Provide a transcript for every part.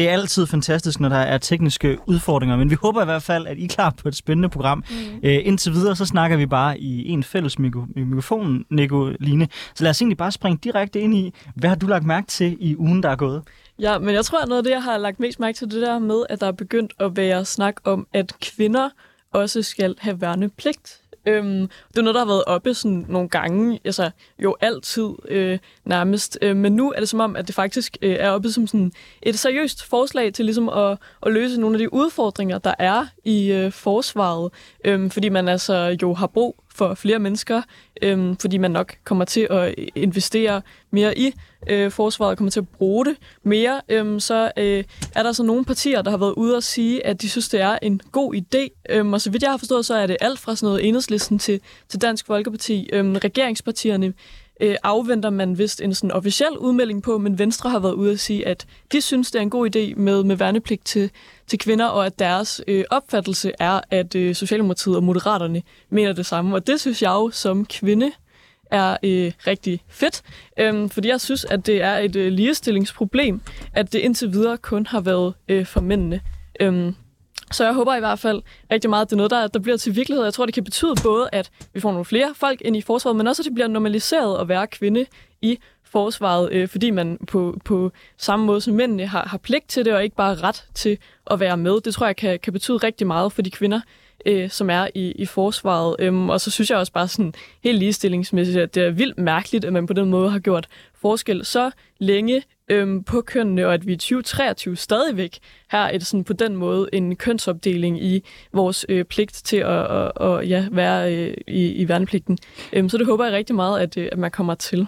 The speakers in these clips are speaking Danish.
det er altid fantastisk, når der er tekniske udfordringer, men vi håber i hvert fald, at I er klar på et spændende program. Mm. Øh, indtil videre, så snakker vi bare i en fælles mikro- mikrofon, Nicoline. Så lad os egentlig bare springe direkte ind i, hvad har du lagt mærke til i ugen, der er gået? Ja, men jeg tror, at noget af det, jeg har lagt mest mærke til, det der med, at der er begyndt at være snak om, at kvinder også skal have værnepligt. Øhm, det er noget, der har været oppe sådan nogle gange, altså jo altid øh, nærmest. Øh, men nu er det som om, at det faktisk øh, er oppe som sådan et seriøst forslag til ligesom at, at løse nogle af de udfordringer, der er i øh, forsvaret. Øh, fordi man altså jo har brug for flere mennesker, øh, fordi man nok kommer til at investere mere i øh, forsvaret og kommer til at bruge det mere, øh, så øh, er der så nogle partier, der har været ude og sige, at de synes, det er en god idé. Øh, og så vidt jeg har forstået, så er det alt fra sådan noget enhedslisten til, til Dansk Folkeparti. Øh, regeringspartierne øh, afventer man vist en sådan officiel udmelding på, men Venstre har været ude at sige, at de synes, det er en god idé med, med værnepligt til, til kvinder, og at deres øh, opfattelse er, at øh, Socialdemokratiet og Moderaterne mener det samme. Og det synes jeg jo som kvinde er øh, rigtig fedt, øh, fordi jeg synes, at det er et øh, ligestillingsproblem, at det indtil videre kun har været øh, for mændene. Øh, så jeg håber i hvert fald rigtig meget, at det er noget, der, der bliver til virkelighed. Jeg tror, det kan betyde både, at vi får nogle flere folk ind i forsvaret, men også, at det bliver normaliseret at være kvinde i forsvaret, øh, fordi man på, på samme måde som mændene har, har pligt til det, og ikke bare ret til at være med. Det tror jeg kan, kan betyde rigtig meget for de kvinder, øh, som er i, i forsvaret. Øhm, og så synes jeg også bare sådan helt ligestillingsmæssigt, at det er vildt mærkeligt, at man på den måde har gjort forskel så længe øhm, på kønnene, og at vi i 2023 stadigvæk har et sådan på den måde en kønsopdeling i vores øh, pligt til at, at, at ja, være øh, i, i værnepligten. Øhm, så det håber jeg rigtig meget, at, øh, at man kommer til.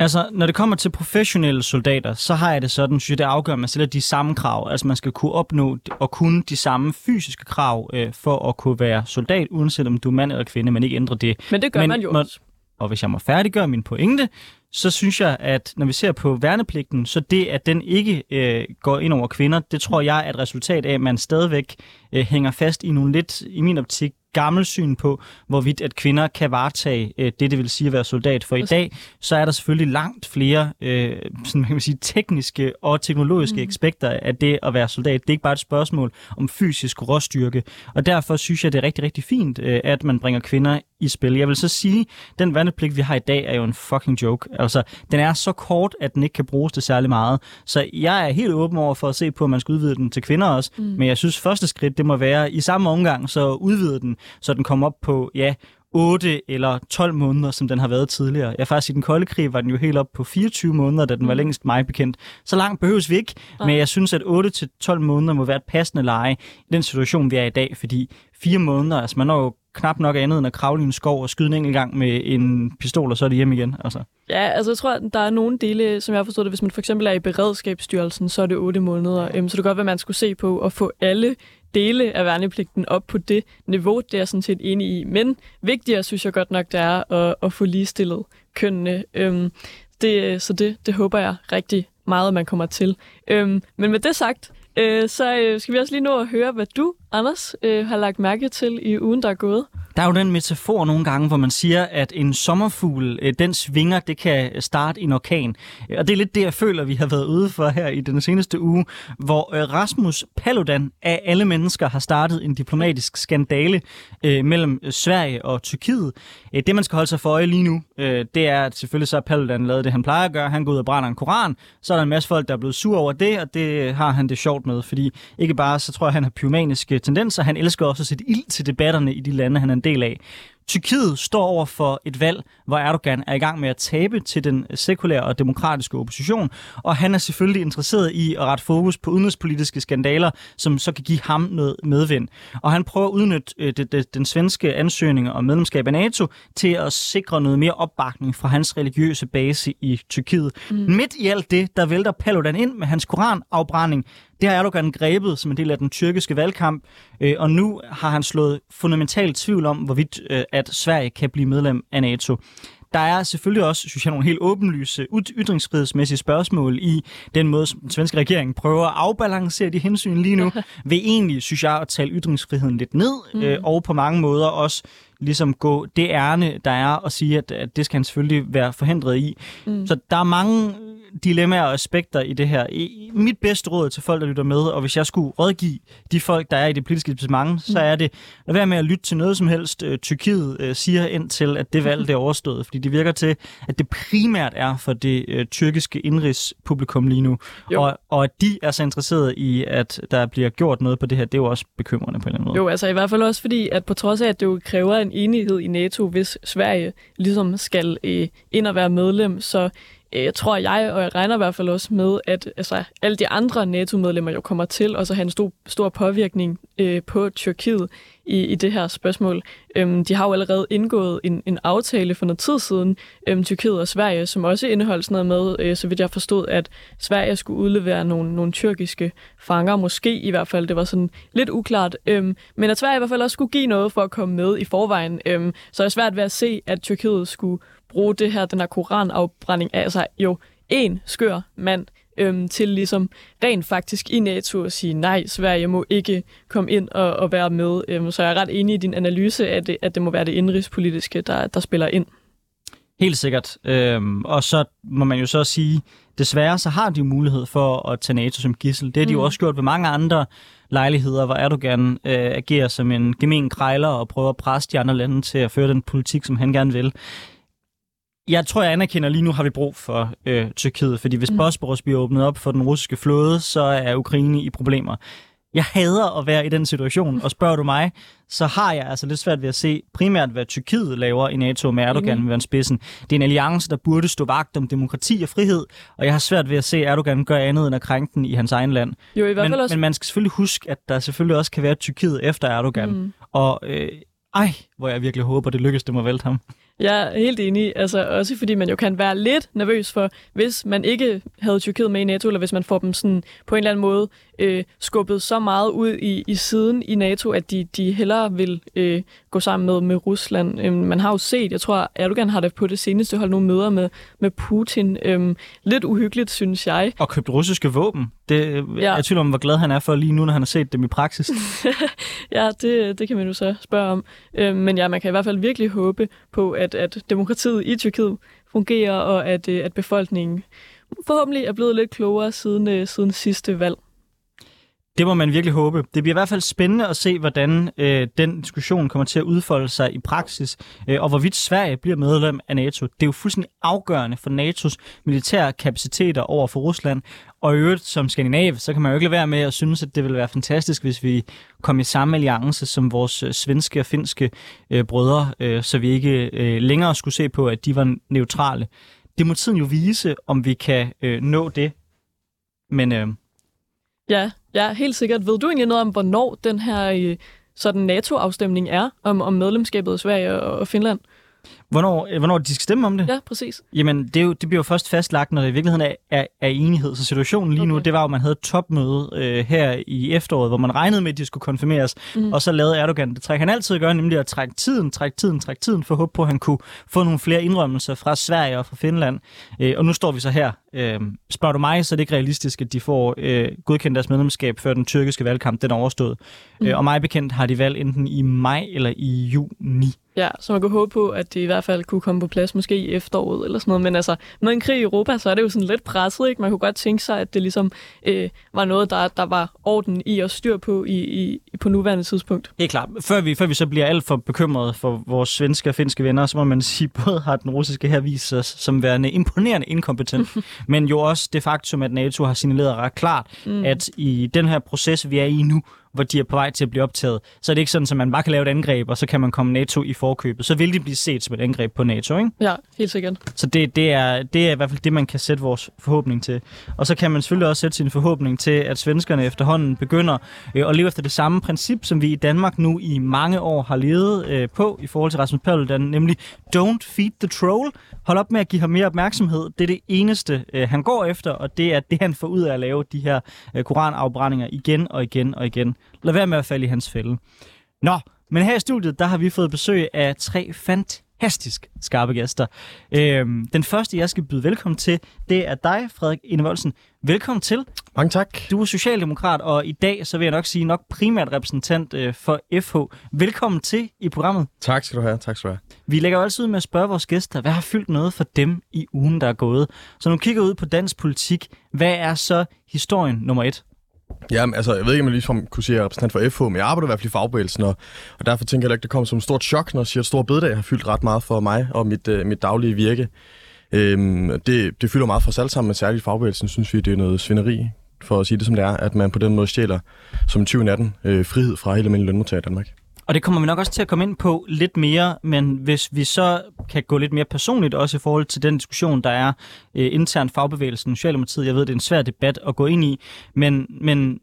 Altså, når det kommer til professionelle soldater, så har jeg det sådan, synes jeg, det afgør, at man stiller de samme krav. Altså, man skal kunne opnå og kunne de samme fysiske krav øh, for at kunne være soldat, uanset om du er mand eller kvinde, men ikke ændre det. Men det gør men, man jo også. Og hvis jeg må færdiggøre min pointe, så synes jeg, at når vi ser på værnepligten, så det, at den ikke øh, går ind over kvinder, det tror jeg er et resultat af, at man stadigvæk øh, hænger fast i nogle lidt, i min optik, gammel syn på, hvorvidt at kvinder kan varetage øh, det, det vil sige at være soldat. For i dag, så er der selvfølgelig langt flere øh, sådan, man kan sige, tekniske og teknologiske mm. aspekter af det at være soldat. Det er ikke bare et spørgsmål om fysisk råstyrke. Og derfor synes jeg, det er rigtig, rigtig fint, øh, at man bringer kvinder i spil. Jeg vil så sige, den vandepligt, vi har i dag, er jo en fucking joke. Altså, den er så kort, at den ikke kan bruges til særlig meget. Så jeg er helt åben over for at se på, at man skal udvide den til kvinder også. Mm. Men jeg synes, første skridt, det må være i samme omgang, så udvide den, så den kommer op på, ja, 8 eller 12 måneder, som den har været tidligere. Jeg faktisk i den kolde krig var den jo helt op på 24 måneder, da den mm. var længst mig bekendt. Så langt behøves vi ikke, ja. men jeg synes, at 8 til 12 måneder må være et passende leje i den situation, vi er i dag, fordi fire måneder, altså man når jo knap nok andet end at kravle i en skov og skyde en enkelt gang med en pistol, og så er det hjem igen. Altså. Ja, altså jeg tror, at der er nogle dele, som jeg har forstået det, hvis man for eksempel er i Beredskabsstyrelsen, så er det 8 måneder. Øhm, så det kan godt være, at man skulle se på at få alle dele af værnepligten op på det niveau, det er jeg sådan set enig i. Men vigtigere synes jeg godt nok, det er at, at få ligestillet kønnene. Øhm, det, så det, det håber jeg rigtig meget, at man kommer til. Øhm, men med det sagt, øh, så øh, skal vi også lige nå at høre, hvad du, Anders, øh, har lagt mærke til i ugen, der er gået. Der er jo den metafor nogle gange, hvor man siger, at en sommerfugl, øh, den svinger, det kan starte en orkan. Og det er lidt det, jeg føler, vi har været ude for her i den seneste uge, hvor øh, Rasmus Paludan af alle mennesker har startet en diplomatisk skandale øh, mellem Sverige og Tyrkiet. Det, man skal holde sig for øje lige nu, det er, at selvfølgelig så har Paludan lavet det, han plejer at gøre. Han går ud og brænder en koran. Så er der en masse folk, der er blevet sur over det, og det har han det sjovt med, fordi ikke bare så tror jeg, han har pyromaniske tendenser, han elsker også at sætte ild til debatterne i de lande, han er en del af. Tyrkiet står over for et valg, hvor Erdogan er i gang med at tabe til den sekulære og demokratiske opposition, og han er selvfølgelig interesseret i at rette fokus på udenrigspolitiske skandaler, som så kan give ham noget medvind. Og han prøver at udnytte øh, det, det, den svenske ansøgning om medlemskab af NATO til at sikre noget mere opbakning fra hans religiøse base i Tyrkiet. Mm. Midt i alt det, der vælter Paludan ind med hans koranafbrænding, det har Erdogan grebet som en del af den tyrkiske valgkamp, øh, og nu har han slået fundamentalt tvivl om, hvorvidt øh, at Sverige kan blive medlem af NATO. Der er selvfølgelig også, synes jeg, nogle helt åbenlyse ytringsfrihedsmæssige spørgsmål i den måde, som den svenske regering prøver at afbalancere de hensyn lige nu, ved egentlig, synes jeg, at tale ytringsfriheden lidt ned, mm. øh, og på mange måder også ligesom gå det ærne, der er, og sige, at, at det skal han selvfølgelig være forhindret i. Mm. Så der er mange dilemmaer og aspekter i det her. I, mit bedste råd til folk, der lytter med, og hvis jeg skulle rådgive de folk, der er i det politiske etablissement, mm. så er det, lad være med at lytte til noget som helst, øh, Tyrkiet øh, siger indtil, at det valg det er overstået. Fordi det virker til, at det primært er for det øh, tyrkiske indrigspublikum lige nu. Og, og at de er så interesserede i, at der bliver gjort noget på det her, det er jo også bekymrende på en eller anden måde. Jo, altså i hvert fald også fordi, at på trods af, at det jo kræver en enighed i NATO, hvis Sverige ligesom skal øh, ind og være medlem, så øh, tror jeg, og jeg regner i hvert fald også med, at altså, alle de andre NATO-medlemmer jo kommer til også at have en stor, stor påvirkning øh, på Tyrkiet i, i det her spørgsmål. Øhm, de har jo allerede indgået en, en aftale for noget tid siden, øhm, Tyrkiet og Sverige, som også indeholdt sådan noget med, øh, så vidt jeg forstod, at Sverige skulle udlevere nogle, nogle tyrkiske fanger, måske i hvert fald, det var sådan lidt uklart, øhm, men at Sverige i hvert fald også skulle give noget for at komme med i forvejen, øhm, så er det svært ved at se, at Tyrkiet skulle bruge det her, den her koranafbrænding af altså jo en skør mand øhm, til ligesom rent faktisk i NATO at sige, nej, Sverige må ikke komme ind og, og være med. Øhm, så jeg er ret enig i din analyse, at det, at det må være det indrigspolitiske, der, der spiller ind. Helt sikkert. Øhm, og så må man jo så sige, desværre så har de mulighed for at tage NATO som gissel. Det har de mm. jo også gjort ved mange andre lejligheder, hvor Erdogan øh, agerer som en gemen krejler og prøver at presse de andre lande til at føre den politik, som han gerne vil jeg tror, jeg anerkender, lige nu har vi brug for øh, Tyrkiet, fordi hvis mm. Bosporus bliver åbnet op for den russiske flåde, så er Ukraine i problemer. Jeg hader at være i den situation, og spørger du mig, så har jeg altså lidt svært ved at se primært, hvad Tyrkiet laver i NATO med Erdogan mm. ved en spidsen. Det er en alliance, der burde stå vagt om demokrati og frihed, og jeg har svært ved at se Erdogan gøre andet end at krænke den i hans egen land. Jo, i hvert fald men, også... men man skal selvfølgelig huske, at der selvfølgelig også kan være Tyrkiet efter Erdogan. Mm. Og øh, ej, hvor jeg virkelig håber, det lykkes dem at vælte ham. Jeg er helt enig, altså også fordi man jo kan være lidt nervøs for, hvis man ikke havde Tyrkiet med i NATO, eller hvis man får dem sådan på en eller anden måde øh, skubbet så meget ud i, i siden i NATO, at de, de hellere vil øh, gå sammen med, med Rusland. Øh, man har jo set, jeg tror, Erdogan har det på det seneste holdt nogle møder med, med Putin. Øh, lidt uhyggeligt, synes jeg. Og købt russiske våben. Det, ja. Jeg tvivler om, hvor glad han er for lige nu, når han har set dem i praksis. ja, det, det kan man jo så spørge om. Øh, men ja, man kan i hvert fald virkelig håbe på, at, at demokratiet i Tyrkiet fungerer, og at, øh, at befolkningen forhåbentlig er blevet lidt klogere siden, øh, siden sidste valg. Det må man virkelig håbe. Det bliver i hvert fald spændende at se, hvordan øh, den diskussion kommer til at udfolde sig i praksis, øh, og hvorvidt Sverige bliver medlem af NATO. Det er jo fuldstændig afgørende for NATO's militære kapaciteter over for Rusland. Og i øvrigt som skandinav, så kan man jo ikke lade være med at synes, at det ville være fantastisk, hvis vi kom i samme alliance som vores øh, svenske og finske øh, brødre, øh, så vi ikke øh, længere skulle se på, at de var neutrale. Det må tiden jo vise, om vi kan øh, nå det. Men... Øh, Ja, ja, helt sikkert. Ved du egentlig noget om, hvornår den her øh, sådan NATO-afstemning er om, om medlemskabet af Sverige og Finland? Hvornår, øh, hvornår de skal stemme om det? Ja, præcis. Jamen, det, er jo, det bliver jo først fastlagt, når det i virkeligheden er, er, er enighed. Så situationen lige okay. nu, det var jo, at man havde et topmøde øh, her i efteråret, hvor man regnede med, at de skulle konfirmeres. Mm. Og så lavede Erdogan det træk, han altid gør, nemlig at trække tiden, trække tiden, trække tiden, for at håbe på, at han kunne få nogle flere indrømmelser fra Sverige og fra Finland. Øh, og nu står vi så her. Øh, spørger du mig, så er det ikke realistisk, at de får øh, godkendt deres medlemskab, før den tyrkiske valgkamp den er overstået. Mm. Øh, og mig bekendt har de valg enten i maj eller i juni. Ja, så man kunne håbe på, at det i hvert fald kunne komme på plads måske i efteråret eller sådan noget. Men altså, med en krig i Europa, så er det jo sådan lidt presset, ikke? Man kunne godt tænke sig, at det ligesom øh, var noget, der, der var orden i at styr på i, i, på nuværende tidspunkt. Helt klart. Før vi, før vi så bliver alt for bekymrede for vores svenske og finske venner, så må man sige, både har den russiske her vist sig som værende imponerende inkompetent, men jo også det faktum, at NATO har signaleret ret klart, mm. at i den her proces, vi er i nu, hvor de er på vej til at blive optaget. Så er det ikke sådan, at man bare kan lave et angreb, og så kan man komme NATO i forkøbet. Så vil de blive set som et angreb på NATO, ikke? Ja, helt sikkert. Så det, det, er, det er i hvert fald det, man kan sætte vores forhåbning til. Og så kan man selvfølgelig også sætte sin forhåbning til, at svenskerne efterhånden begynder øh, at leve efter det samme princip, som vi i Danmark nu i mange år har levet øh, på i forhold til Rasmus Paludan, nemlig don't feed the troll. Hold op med at give ham mere opmærksomhed. Det er det eneste, øh, han går efter, og det er det, han får ud af at lave de her øh, koranafbrændinger igen og igen og igen. Lad være med at falde i hans fælde. Nå, men her i studiet, der har vi fået besøg af tre fantastisk skarpe gæster. Øhm, den første, jeg skal byde velkommen til, det er dig, Frederik Ingevoldsen. Velkommen til. Mange tak. Du er socialdemokrat, og i dag, så vil jeg nok sige, nok primært repræsentant øh, for FH. Velkommen til i programmet. Tak skal du have. Tak skal du have. Vi lægger altid ud med at spørge vores gæster, hvad har fyldt noget for dem i ugen, der er gået? Så nu kigger ud på dansk politik. Hvad er så historien nummer et? Ja, altså, jeg ved ikke, om jeg lige kunne sige, at jeg er repræsentant for FH, men jeg arbejder i hvert fald i fagbevægelsen, og, og derfor tænker jeg ikke, det kommer som et stort chok, når jeg siger, at Stor Bededag har fyldt ret meget for mig og mit, øh, mit daglige virke. Øhm, det, det fylder meget for os alle sammen, men særligt i fagbevægelsen synes vi, det er noget svineri, for at sige det som det er, at man på den måde stjæler som 20 natten øh, frihed fra hele almindelige lønmodtagere i Danmark. Og det kommer vi nok også til at komme ind på lidt mere, men hvis vi så kan gå lidt mere personligt også i forhold til den diskussion, der er øh, internt fagbevægelsen, Socialdemokratiet, jeg ved, det er en svær debat at gå ind i, men, men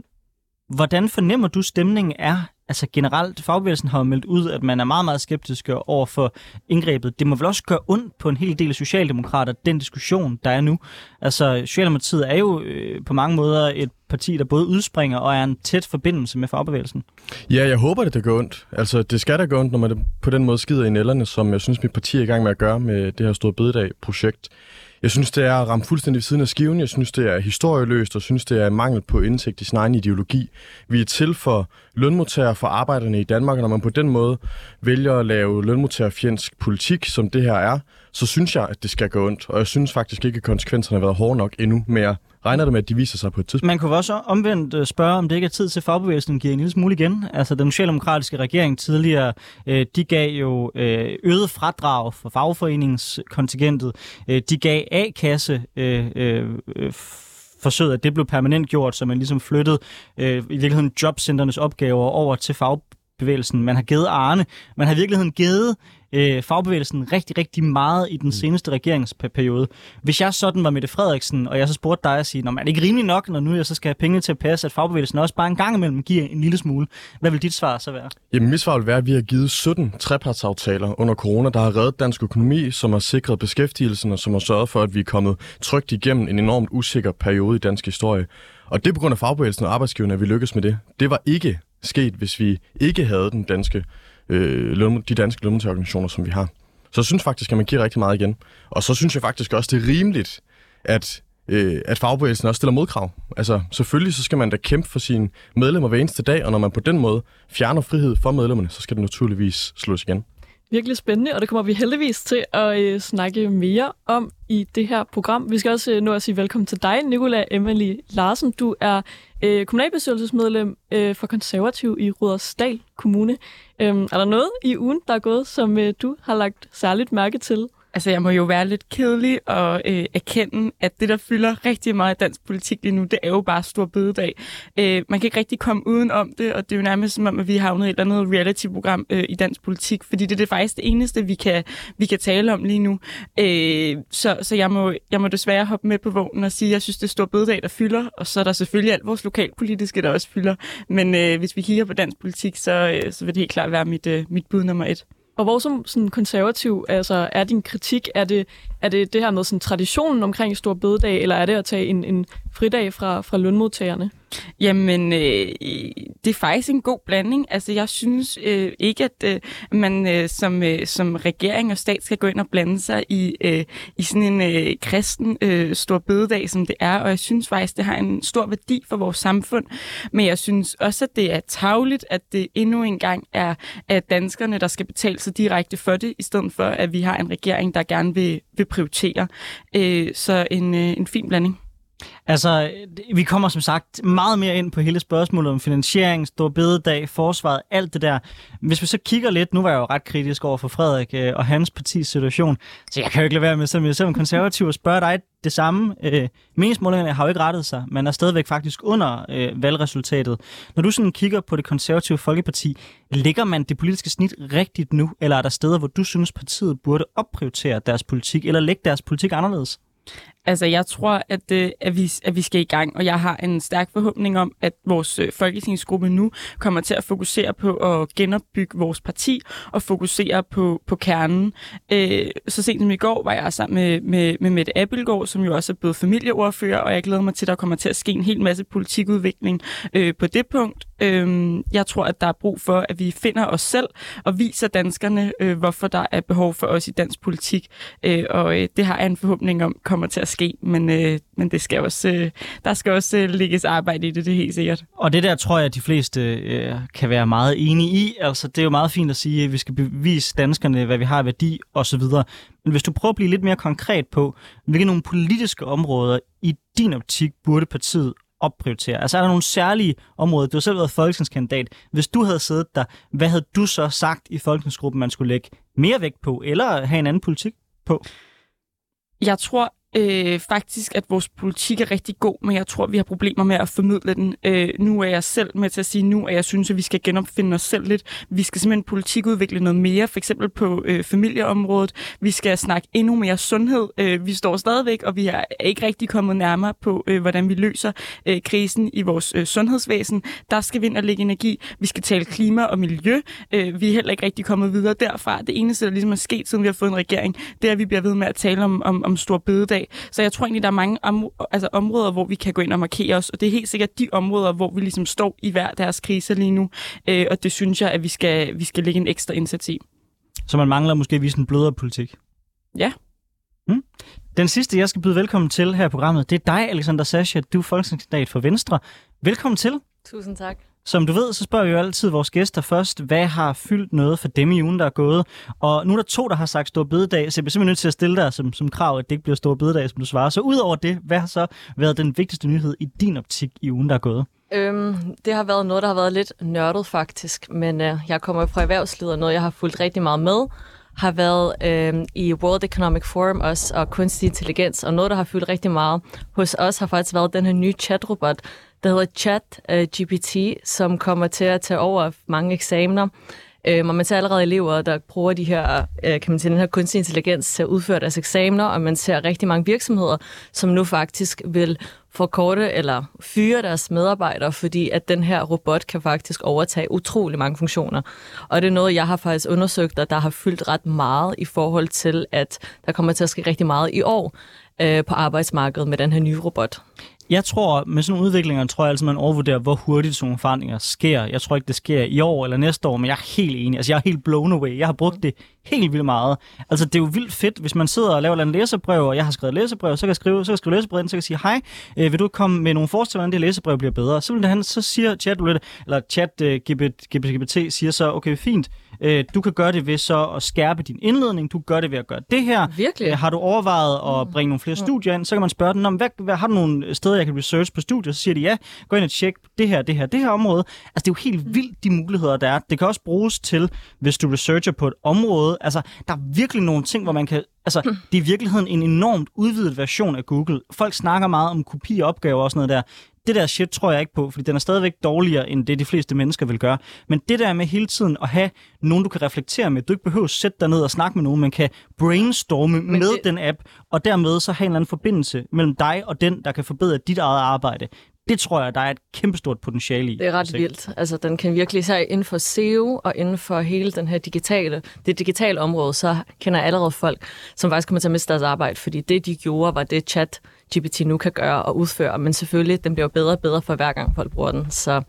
hvordan fornemmer du stemningen er altså generelt, fagbevægelsen har jo meldt ud, at man er meget, meget skeptisk over for indgrebet. Det må vel også gøre ondt på en hel del af socialdemokrater, den diskussion, der er nu. Altså, Socialdemokratiet er jo øh, på mange måder et parti, der både udspringer og er en tæt forbindelse med fagbevægelsen. Ja, jeg håber, det det går ondt. Altså, det skal da gå ondt, når man på den måde skider i nælderne, som jeg synes, mit parti er i gang med at gøre med det her store bededag-projekt. Jeg synes, det er ramt fuldstændig ved siden af skiven. Jeg synes, det er historieløst, og synes, det er mangel på indsigt i sin egen ideologi. Vi er til for lønmodtagere for arbejderne i Danmark, og når man på den måde vælger at lave lønmodtagerfjendsk politik, som det her er, så synes jeg, at det skal gå ondt. Og jeg synes faktisk ikke, at konsekvenserne har været hårde nok endnu, mere regner det med, at de viser sig på et tidspunkt. Man kunne også omvendt øh, spørge, om det ikke er tid til fagbevægelsen giver en lille smule igen. Altså den socialdemokratiske regering tidligere, øh, de gav jo øh, øget fradrag for fagforeningskontingentet. De gav A-kasse forsøget, at det blev permanent gjort, så man ligesom flyttede øh, i virkeligheden jobcenternes opgaver over til fagbevægelsen. Man har givet Arne, man har i virkeligheden givet øh, fagbevægelsen rigtig, rigtig meget i den mm. seneste regeringsperiode. Hvis jeg sådan var Mette Frederiksen, og jeg så spurgte dig at sige, er det ikke rimeligt nok, når nu jeg så skal have penge til at passe, at fagbevægelsen også bare en gang imellem giver en lille smule. Hvad vil dit svar så være? Jamen, mit svar vil være, at vi har givet 17 trepartsaftaler under corona, der har reddet dansk økonomi, som har sikret beskæftigelsen, og som har sørget for, at vi er kommet trygt igennem en enormt usikker periode i dansk historie. Og det er på grund af fagbevægelsen og arbejdsgiverne, at vi lykkes med det. Det var ikke sket, hvis vi ikke havde den danske øh, de danske lønmodtagerorganisationer, som vi har. Så jeg synes faktisk, at man giver rigtig meget igen. Og så synes jeg faktisk også, det er rimeligt, at øh, at fagbevægelsen også stiller modkrav. Altså, selvfølgelig så skal man da kæmpe for sine medlemmer hver eneste dag, og når man på den måde fjerner frihed for medlemmerne, så skal det naturligvis slås igen virkelig spændende, og det kommer vi heldigvis til at øh, snakke mere om i det her program. Vi skal også øh, nå at sige velkommen til dig, Nicola Emily Larsen. Du er øh, kommunalbestyrelsesmedlem øh, for konservativ i Rudersdal Kommune. Øhm, er der noget i ugen, der er gået, som øh, du har lagt særligt mærke til? Altså, jeg må jo være lidt kedelig og øh, erkende, at det, der fylder rigtig meget i dansk politik lige nu, det er jo bare stor bededag. Øh, man kan ikke rigtig komme uden om det, og det er jo nærmest som om, at vi har havnet i et eller andet reality-program øh, i dansk politik, fordi det, det er faktisk det eneste, vi kan, vi kan tale om lige nu. Øh, så så jeg, må, jeg må desværre hoppe med på vognen og sige, at jeg synes, det er stor bededag, der fylder, og så er der selvfølgelig alt vores lokalpolitiske, der også fylder. Men øh, hvis vi kigger på dansk politik, så, øh, så vil det helt klart være mit, øh, mit bud nummer et. Og hvor som sådan konservativ altså, er din kritik? Er det, er det det her med sådan, traditionen omkring Stor Bededag, eller er det at tage en, en fridag fra, fra lønmodtagerne? Jamen, øh, det er faktisk en god blanding. Altså, jeg synes øh, ikke, at øh, man øh, som, øh, som regering og stat skal gå ind og blande sig i, øh, i sådan en øh, kristen øh, stor bededag, som det er. Og jeg synes faktisk, det har en stor værdi for vores samfund. Men jeg synes også, at det er tavligt, at det endnu engang er at danskerne, der skal betale sig direkte for det, i stedet for, at vi har en regering, der gerne vil, vil prioritere. Øh, så en, øh, en fin blanding. Altså, vi kommer som sagt meget mere ind på hele spørgsmålet om finansiering, stor bededag, forsvaret, alt det der. Hvis vi så kigger lidt, nu var jeg jo ret kritisk over for Frederik øh, og hans partis situation, så jeg kan jo ikke lade være med, som jeg som konservativ, at spørge dig det samme. Øh, meningsmålingerne har jo ikke rettet sig, man er stadigvæk faktisk under øh, valgresultatet. Når du sådan kigger på det konservative Folkeparti, ligger man det politiske snit rigtigt nu, eller er der steder, hvor du synes, partiet burde opprioritere deres politik, eller lægge deres politik anderledes? Altså, jeg tror, at, øh, at, vi, at vi skal i gang, og jeg har en stærk forhåbning om, at vores øh, folketingsgruppe nu kommer til at fokusere på at genopbygge vores parti og fokusere på, på kernen. Øh, så sent som i går var jeg sammen med, med, med Mette Abelgaard, som jo også er blevet familieordfører, og jeg glæder mig til, at der kommer til at ske en hel masse politikudvikling øh, på det punkt. Øh, jeg tror, at der er brug for, at vi finder os selv og viser danskerne, øh, hvorfor der er behov for os i dansk politik. Øh, og øh, det har jeg en forhåbning om kommer til at ske, men, øh, men det skal også, øh, der skal også øh, lægges arbejde i det, det er helt sikkert. Og det der tror jeg, at de fleste øh, kan være meget enige i. Altså, det er jo meget fint at sige, at vi skal bevise danskerne, hvad vi har af værdi osv. Men hvis du prøver at blive lidt mere konkret på, hvilke nogle politiske områder i din optik burde partiet opprioritere? Altså er der nogle særlige områder? Du har selv været folketingskandidat. Hvis du havde siddet der, hvad havde du så sagt i folketingsgruppen, man skulle lægge mere vægt på, eller have en anden politik på? Jeg tror, øh, faktisk, at vores politik er rigtig god, men jeg tror, vi har problemer med at formidle den. Øh, nu er jeg selv med til at sige nu, at jeg synes, at vi skal genopfinde os selv lidt. Vi skal simpelthen politikudvikle noget mere, for eksempel på øh, familieområdet. Vi skal snakke endnu mere sundhed. Øh, vi står stadigvæk, og vi er ikke rigtig kommet nærmere på, øh, hvordan vi løser øh, krisen i vores øh, sundhedsvæsen. Der skal vi ind og lægge energi. Vi skal tale klima og miljø. Øh, vi er heller ikke rigtig kommet videre derfra. Det eneste, der ligesom er sket, siden vi har fået en regering, det er, at vi bliver ved med at tale om, om, om stor bededag så jeg tror egentlig, der er mange om, altså områder, hvor vi kan gå ind og markere os, og det er helt sikkert de områder, hvor vi ligesom står i hver deres krise lige nu, øh, og det synes jeg, at vi skal, vi skal lægge en ekstra indsats i. Så man mangler måske at vise en blødere politik? Ja. Hmm. Den sidste, jeg skal byde velkommen til her i programmet, det er dig, Alexander Sascha. Du er folketingskandidat for Venstre. Velkommen til. Tusind tak. Som du ved, så spørger vi jo altid vores gæster først, hvad har fyldt noget for dem i ugen, der er gået. Og nu er der to, der har sagt stor bededag, så jeg bliver simpelthen nødt til at stille dig som, som krav, at det ikke bliver stor bededag, som du svarer. Så udover det, hvad har så været den vigtigste nyhed i din optik i ugen, der er gået? Øhm, det har været noget, der har været lidt nørdet faktisk, men øh, jeg kommer fra erhvervslivet, og noget, jeg har fulgt rigtig meget med, har været øh, i World Economic Forum også, og kunstig intelligens, og noget, der har fyldt rigtig meget hos os, har faktisk været den her nye chatrobot, der hedder Chat øh, uh, GPT, som kommer til at tage over mange eksamener. Øhm, og man ser allerede elever, der bruger de her, øh, kan man sige, den her kunstig intelligens til at udføre deres eksamener, og man ser rigtig mange virksomheder, som nu faktisk vil forkorte eller fyre deres medarbejdere, fordi at den her robot kan faktisk overtage utrolig mange funktioner. Og det er noget, jeg har faktisk undersøgt, og der har fyldt ret meget i forhold til, at der kommer til at ske rigtig meget i år øh, på arbejdsmarkedet med den her nye robot. Jeg tror, med sådan nogle udviklinger, tror jeg altid, man overvurderer, hvor hurtigt sådan nogle forandringer sker. Jeg tror ikke, det sker i år eller næste år, men jeg er helt enig. Altså, jeg er helt blown away. Jeg har brugt det helt vildt meget. Altså, det er jo vildt fedt, hvis man sidder og laver en læserbrev, og jeg har skrevet læserbrev, så kan jeg skrive, så kan jeg skrive læsebrev, så kan jeg sige, hej, øh, vil du komme med nogle forslag, hvordan det læserbrev bliver bedre? Så, vil han, så siger chat, eller chat uh, GPT, GPT siger så, okay, fint, Øh, du kan gøre det ved så at skærpe din indledning. Du gøre det ved at gøre det her. Virkelig? Øh, har du overvejet at mm. bringe nogle flere mm. studier ind, så kan man spørge dem, hvad, hvad, har du nogle steder, jeg kan research på studier? Så siger de ja. Gå ind og tjek det her, det her, det her område. Altså, det er jo helt mm. vildt, de muligheder, der er. Det kan også bruges til, hvis du researcher på et område. Altså, der er virkelig nogle ting, hvor man kan Altså, det er i virkeligheden en enormt udvidet version af Google. Folk snakker meget om kopi og opgaver og sådan noget der det der shit tror jeg ikke på, fordi den er stadigvæk dårligere, end det de fleste mennesker vil gøre. Men det der med hele tiden at have nogen, du kan reflektere med, du ikke behøver at sætte dig ned og snakke med nogen, men kan brainstorme men med det... den app, og dermed så have en eller anden forbindelse mellem dig og den, der kan forbedre dit eget arbejde. Det tror jeg, der er et kæmpestort potentiale i. Det er ret vildt. Altså, den kan virkelig, især inden for SEO og inden for hele den her digitale, det digitale område, så kender jeg allerede folk, som faktisk kommer til at miste deres arbejde, fordi det, de gjorde, var det chat GPT nu kan gøre og udføre. Men selvfølgelig, den bliver bedre og bedre for hver gang folk bruger den. Så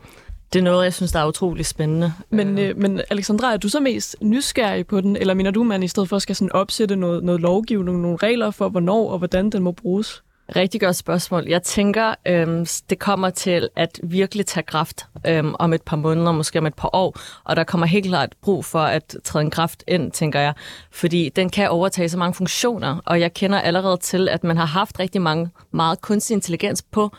det er noget, jeg synes, der er utrolig spændende. Men, øh, men Alexandra, er du så mest nysgerrig på den, eller mener du, man i stedet for skal sådan opsætte noget, noget lovgivning, nogle regler for, hvornår og hvordan den må bruges? Rigtig godt spørgsmål. Jeg tænker, øhm, det kommer til at virkelig tage kraft øhm, om et par måneder, måske om et par år, og der kommer helt klart brug for at træde en kraft ind, tænker jeg, fordi den kan overtage så mange funktioner, og jeg kender allerede til, at man har haft rigtig mange meget kunstig intelligens på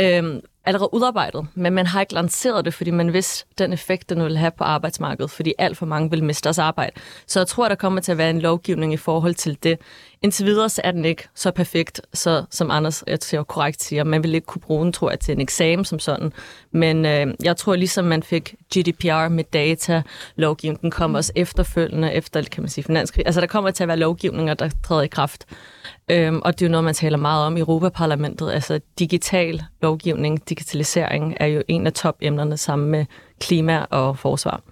øhm, allerede udarbejdet, men man har ikke lanceret det, fordi man vidste den effekt, den ville have på arbejdsmarkedet, fordi alt for mange vil miste deres arbejde. Så jeg tror, der kommer til at være en lovgivning i forhold til det indtil videre så er den ikke så perfekt, så, som Anders jeg siger, korrekt siger. Man vil ikke kunne bruge den, tror jeg, til en eksamen som sådan. Men øh, jeg tror, ligesom man fik GDPR med data, lovgivningen kommer også efterfølgende, efter, kan man sige, finanskrig. Altså, der kommer til at være lovgivninger, der træder i kraft. Øhm, og det er jo noget, man taler meget om i Europaparlamentet. Altså, digital lovgivning, digitalisering er jo en af topemnerne sammen med klima og forsvar.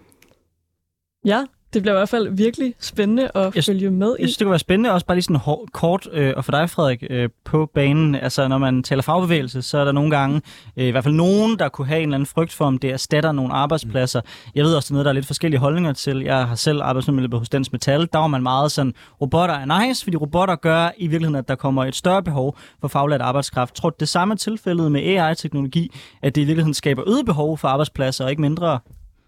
Ja, det bliver i hvert fald virkelig spændende at Jeg- følge med i. Jeg synes, det kunne være spændende også bare lige sådan hår, kort, øh, og for dig, Frederik, øh, på banen. Altså, når man taler fagbevægelse, så er der nogle gange, øh, i hvert fald nogen, der kunne have en eller anden frygt for, om det erstatter nogle arbejdspladser. Jeg ved også, det er noget, der er lidt forskellige holdninger til. Jeg har selv arbejdet hos Dansk Metal. Der var man meget sådan, robotter er nice, fordi robotter gør i virkeligheden, at der kommer et større behov for faglært arbejdskraft. Jeg tror, det samme tilfældet med AI-teknologi, at det i virkeligheden skaber øget behov for arbejdspladser, og ikke mindre.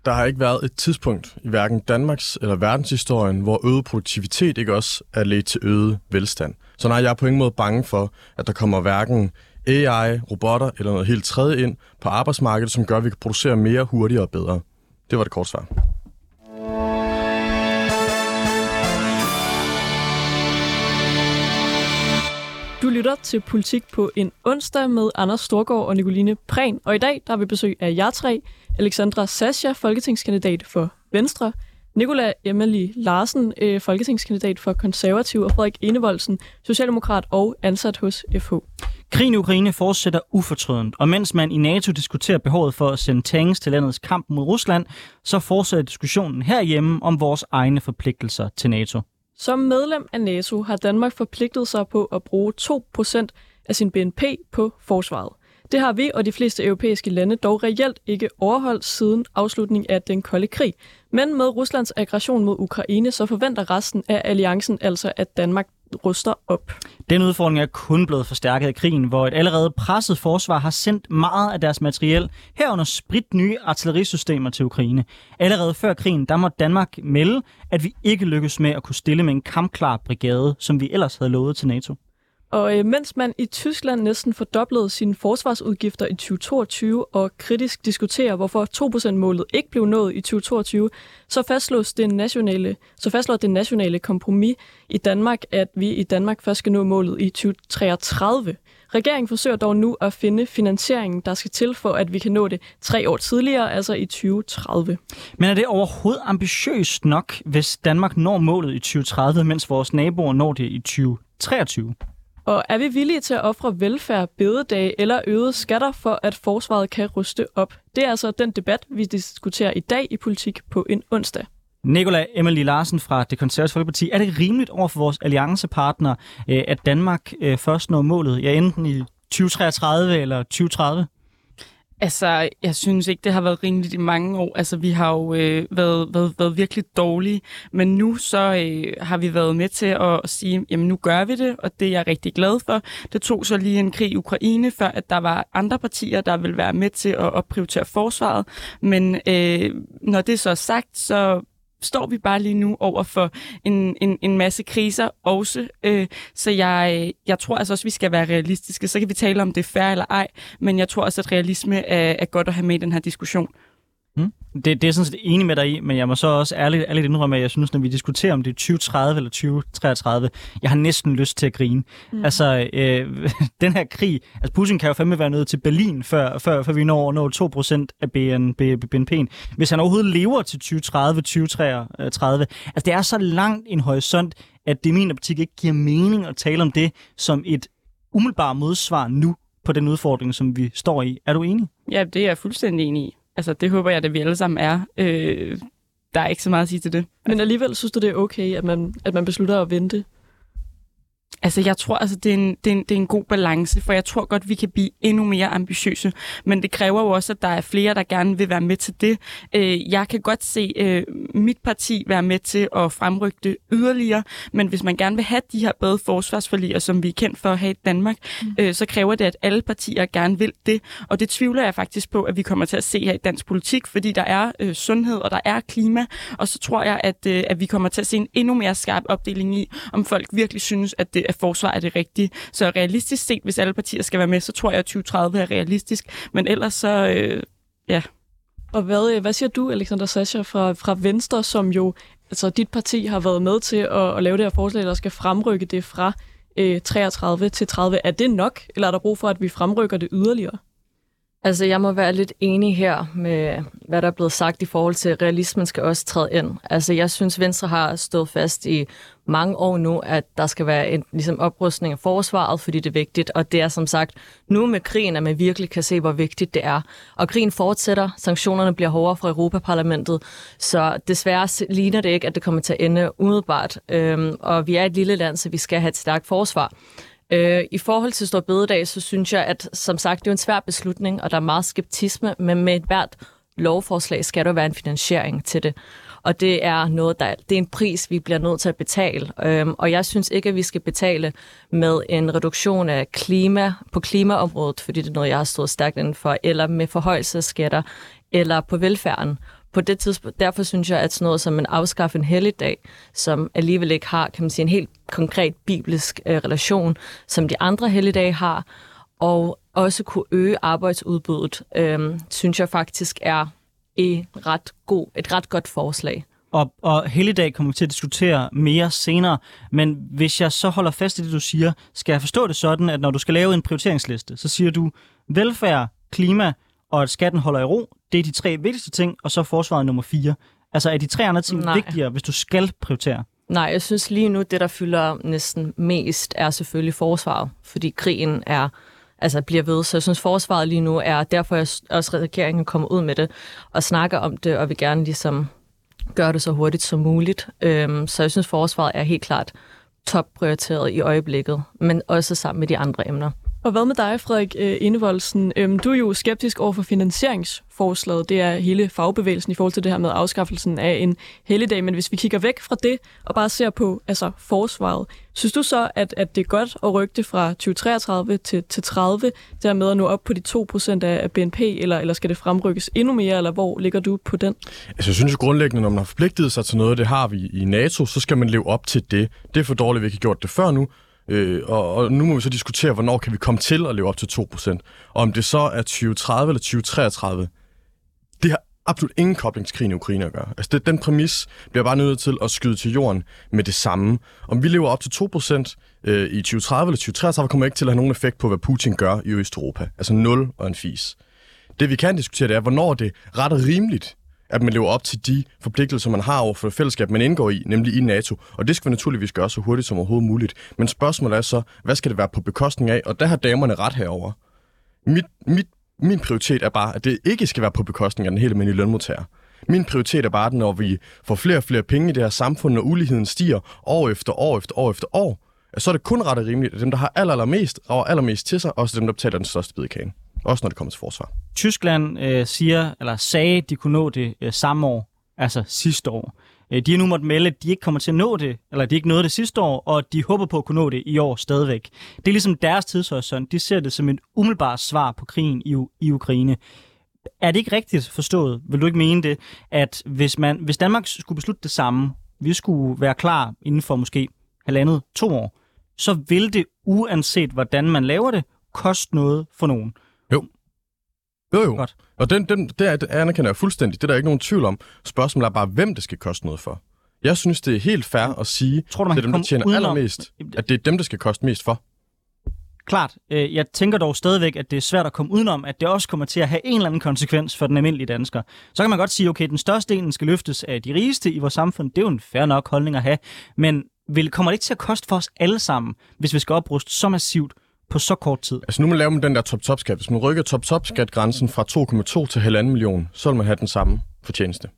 Der har ikke været et tidspunkt i hverken Danmarks eller verdenshistorien, hvor øget produktivitet ikke også er ledt til øget velstand. Så nej, jeg er på ingen måde bange for, at der kommer hverken AI, robotter eller noget helt tredje ind på arbejdsmarkedet, som gør, at vi kan producere mere, hurtigere og bedre. Det var det korte svar. Du lytter til Politik på en onsdag med Anders Storgård og Nicoline Prehn. Og i dag der har vi besøg af jer tre. Alexandra Sascha, folketingskandidat for Venstre. Nicola Emily Larsen, øh, folketingskandidat for Konservativ. Og Frederik Enevoldsen, socialdemokrat og ansat hos FH. Krigen i Ukraine fortsætter ufortrødent, og mens man i NATO diskuterer behovet for at sende tanks til landets kamp mod Rusland, så fortsætter diskussionen herhjemme om vores egne forpligtelser til NATO. Som medlem af NATO har Danmark forpligtet sig på at bruge 2% af sin BNP på forsvaret. Det har vi og de fleste europæiske lande dog reelt ikke overholdt siden afslutningen af den kolde krig. Men med Ruslands aggression mod Ukraine, så forventer resten af alliancen altså, at Danmark ruster op. Den udfordring er kun blevet forstærket af krigen, hvor et allerede presset forsvar har sendt meget af deres materiel, herunder sprit nye artillerisystemer til Ukraine. Allerede før krigen, der må Danmark melde, at vi ikke lykkes med at kunne stille med en kampklar brigade, som vi ellers havde lovet til NATO. Og øh, mens man i Tyskland næsten fordoblede sine forsvarsudgifter i 2022 og kritisk diskuterer, hvorfor 2%-målet ikke blev nået i 2022, så fastslås det nationale, så fastslår det nationale kompromis i Danmark, at vi i Danmark først skal nå målet i 2033. Regeringen forsøger dog nu at finde finansieringen, der skal til for, at vi kan nå det tre år tidligere, altså i 2030. Men er det overhovedet ambitiøst nok, hvis Danmark når målet i 2030, mens vores naboer når det i 2023? Og er vi villige til at ofre velfærd, bededag eller øgede skatter for, at forsvaret kan ruste op? Det er altså den debat, vi diskuterer i dag i Politik på en onsdag. Nikolaj Emily Larsen fra det konservative Folkeparti. Er det rimeligt over for vores alliancepartnere, øh, at Danmark øh, først når målet, ja enten i 2033 eller 2030? Altså, jeg synes ikke, det har været rimeligt i mange år. Altså, vi har jo øh, været, været, været virkelig dårlige, men nu så øh, har vi været med til at sige, jamen nu gør vi det, og det er jeg rigtig glad for. Det tog så lige en krig i Ukraine, før at der var andre partier, der vil være med til at, opprioritere prioritere forsvaret. Men øh, når det så er sagt, så står vi bare lige nu over for en, en, en masse kriser også. Øh, så jeg, jeg tror altså også, vi skal være realistiske. Så kan vi tale om det er fair eller ej, men jeg tror også, at realisme er, er godt at have med i den her diskussion. Det, det er sådan set enig med dig i, men jeg må så også ærligt, ærligt indrømme, at jeg synes, når vi diskuterer om det er 2030 eller 2033, jeg har næsten lyst til at grine. Mm. Altså, øh, den her krig, altså Putin kan jo fandme være nødt til Berlin, før, før, før vi når at nå 2% af BN, B, BNP'en. Hvis han overhovedet lever til 2030, 2033, altså det er så langt en horisont, at det i min optik ikke giver mening at tale om det som et umiddelbart modsvar nu på den udfordring, som vi står i. Er du enig? Ja, det er jeg fuldstændig enig i. Altså, det håber jeg, at vi alle sammen er. Øh, der er ikke så meget at sige til det. Men alligevel synes du, det er okay, at man, at man beslutter at vente? Altså, jeg tror, altså, det, er en, det, er en, det er en god balance, for jeg tror godt, vi kan blive endnu mere ambitiøse. Men det kræver jo også, at der er flere, der gerne vil være med til det. Øh, jeg kan godt se øh, mit parti være med til at fremrykke det yderligere, men hvis man gerne vil have de her bedre forsvarsforliger, som vi er kendt for at have i Danmark, mm. øh, så kræver det, at alle partier gerne vil det. Og det tvivler jeg faktisk på, at vi kommer til at se her i dansk politik, fordi der er øh, sundhed, og der er klima, og så tror jeg, at, øh, at vi kommer til at se en endnu mere skarp opdeling i, om folk virkelig synes, at det at forsvar er det rigtige. Så realistisk set, hvis alle partier skal være med, så tror jeg, at 2030 er realistisk. Men ellers så, øh, ja. Og hvad, hvad siger du, Alexander Sascha, fra, fra Venstre, som jo altså, dit parti har været med til at, at lave det her forslag, der skal fremrykke det fra øh, 33 til 30. Er det nok, eller er der brug for, at vi fremrykker det yderligere? Altså, jeg må være lidt enig her med, hvad der er blevet sagt i forhold til, at realismen skal også træde ind. Altså, jeg synes, Venstre har stået fast i mange år nu, at der skal være en ligesom, oprustning af forsvaret, fordi det er vigtigt. Og det er som sagt nu med krigen, at man virkelig kan se, hvor vigtigt det er. Og krigen fortsætter. Sanktionerne bliver hårdere fra Europaparlamentet. Så desværre ligner det ikke, at det kommer til at ende umiddelbart. Øhm, og vi er et lille land, så vi skal have et stærkt forsvar. Øh, I forhold til Stor Bededag, så synes jeg, at som sagt, det er en svær beslutning, og der er meget skeptisme, men med et hvert lovforslag skal der være en finansiering til det. Og det er noget, der det er en pris, vi bliver nødt til at betale. Øhm, og jeg synes ikke, at vi skal betale med en reduktion af klima på klimaområdet, fordi det er noget, jeg har stået stærkt inden for, eller med forhøjelse af skatter, eller på velfærden på det tidspunkt, derfor synes jeg, at sådan noget som en afskaffe en helligdag, som alligevel ikke har, kan man sige, en helt konkret bibelsk øh, relation, som de andre helligdage har, og også kunne øge arbejdsudbuddet, øh, synes jeg faktisk er et ret, god, et ret godt forslag. Og, og helligdag kommer vi til at diskutere mere senere, men hvis jeg så holder fast i det, du siger, skal jeg forstå det sådan, at når du skal lave en prioriteringsliste, så siger du velfærd, klima og at skatten holder i ro, det er de tre vigtigste ting, og så forsvaret nummer fire. Altså er de tre andre ting Nej. vigtigere, hvis du skal prioritere? Nej, jeg synes lige nu, det der fylder næsten mest, er selvfølgelig forsvaret, fordi krigen er altså bliver ved. Så jeg synes, forsvaret lige nu er, derfor er også regeringen kommer ud med det og snakker om det, og vil gerne ligesom gøre det så hurtigt som muligt. Øhm, så jeg synes, forsvaret er helt klart topprioriteret i øjeblikket, men også sammen med de andre emner. Og hvad med dig, Frederik øh, Indevoldsen? Øhm, du er jo skeptisk over for finansieringsforslaget. Det er hele fagbevægelsen i forhold til det her med afskaffelsen af en helligdag. Men hvis vi kigger væk fra det og bare ser på altså, forsvaret, synes du så, at, at det er godt at rykke det fra 2033 til, til 30, dermed at nå op på de 2% af BNP, eller, eller skal det fremrykkes endnu mere, eller hvor ligger du på den? Altså, jeg synes jo grundlæggende, når man har forpligtet sig til noget, det har vi i NATO, så skal man leve op til det. Det er for dårligt, at vi ikke har gjort det før nu. Øh, og, og nu må vi så diskutere, hvornår kan vi komme til at leve op til 2%. Og om det så er 2030 eller 2033, det har absolut ingen kobling til krigen i Ukraine at gøre. Altså det, den præmis bliver bare nødt til at skyde til jorden med det samme. Om vi lever op til 2% øh, i 2030 eller 2033, kommer ikke til at have nogen effekt på, hvad Putin gør i Østeuropa. Altså 0 og en fis. Det vi kan diskutere, det er, hvornår det er ret og rimeligt at man lever op til de forpligtelser, man har over for det fællesskab, man indgår i, nemlig i NATO. Og det skal vi naturligvis gøre så hurtigt som overhovedet muligt. Men spørgsmålet er så, hvad skal det være på bekostning af? Og der har damerne ret herover. Mit, mit, min prioritet er bare, at det ikke skal være på bekostning af den hele almindelige lønmodtager. Min prioritet er bare, at når vi får flere og flere penge i det her samfund, når uligheden stiger år efter år efter år efter år, så er det kun ret og rimeligt, at dem, der har aller, allermest, og allermest til sig, også dem, der betaler den største bid i kagen. Også når det kommer til forsvar. Tyskland øh, siger, eller sagde, at de kunne nå det øh, samme år, altså sidste år. Øh, de har nu måtte melde, at de ikke kommer til at nå det, eller de ikke nåede det sidste år, og de håber på at kunne nå det i år stadigvæk. Det er ligesom deres tidshorisont. De ser det som et umiddelbart svar på krigen i, i Ukraine. Er det ikke rigtigt forstået? Vil du ikke mene det, at hvis, man, hvis Danmark skulle beslutte det samme, vi skulle være klar inden for måske halvandet, to år, så vil det, uanset hvordan man laver det, koste noget for nogen. Jo. Jo. Godt. Og den, den, det anerkender jeg fuldstændig. Det er der ikke nogen tvivl om. Spørgsmålet er bare, hvem det skal koste noget for. Jeg synes, det er helt fair at sige Tror du, man til dem, der tjener udenom... allermest, at det er dem, der skal koste mest for. Klart. Øh, jeg tænker dog stadigvæk, at det er svært at komme udenom, at det også kommer til at have en eller anden konsekvens for den almindelige dansker. Så kan man godt sige, okay, den største del skal løftes af de rigeste i vores samfund. Det er jo en fair nok holdning at have. Men vil, kommer det ikke til at koste for os alle sammen, hvis vi skal opruste så massivt på så kort tid? Altså nu man laver man den der top-top-skat. Hvis man rykker top-top-skat-grænsen fra 2,2 til 1,5 million, så vil man have den samme fortjeneste.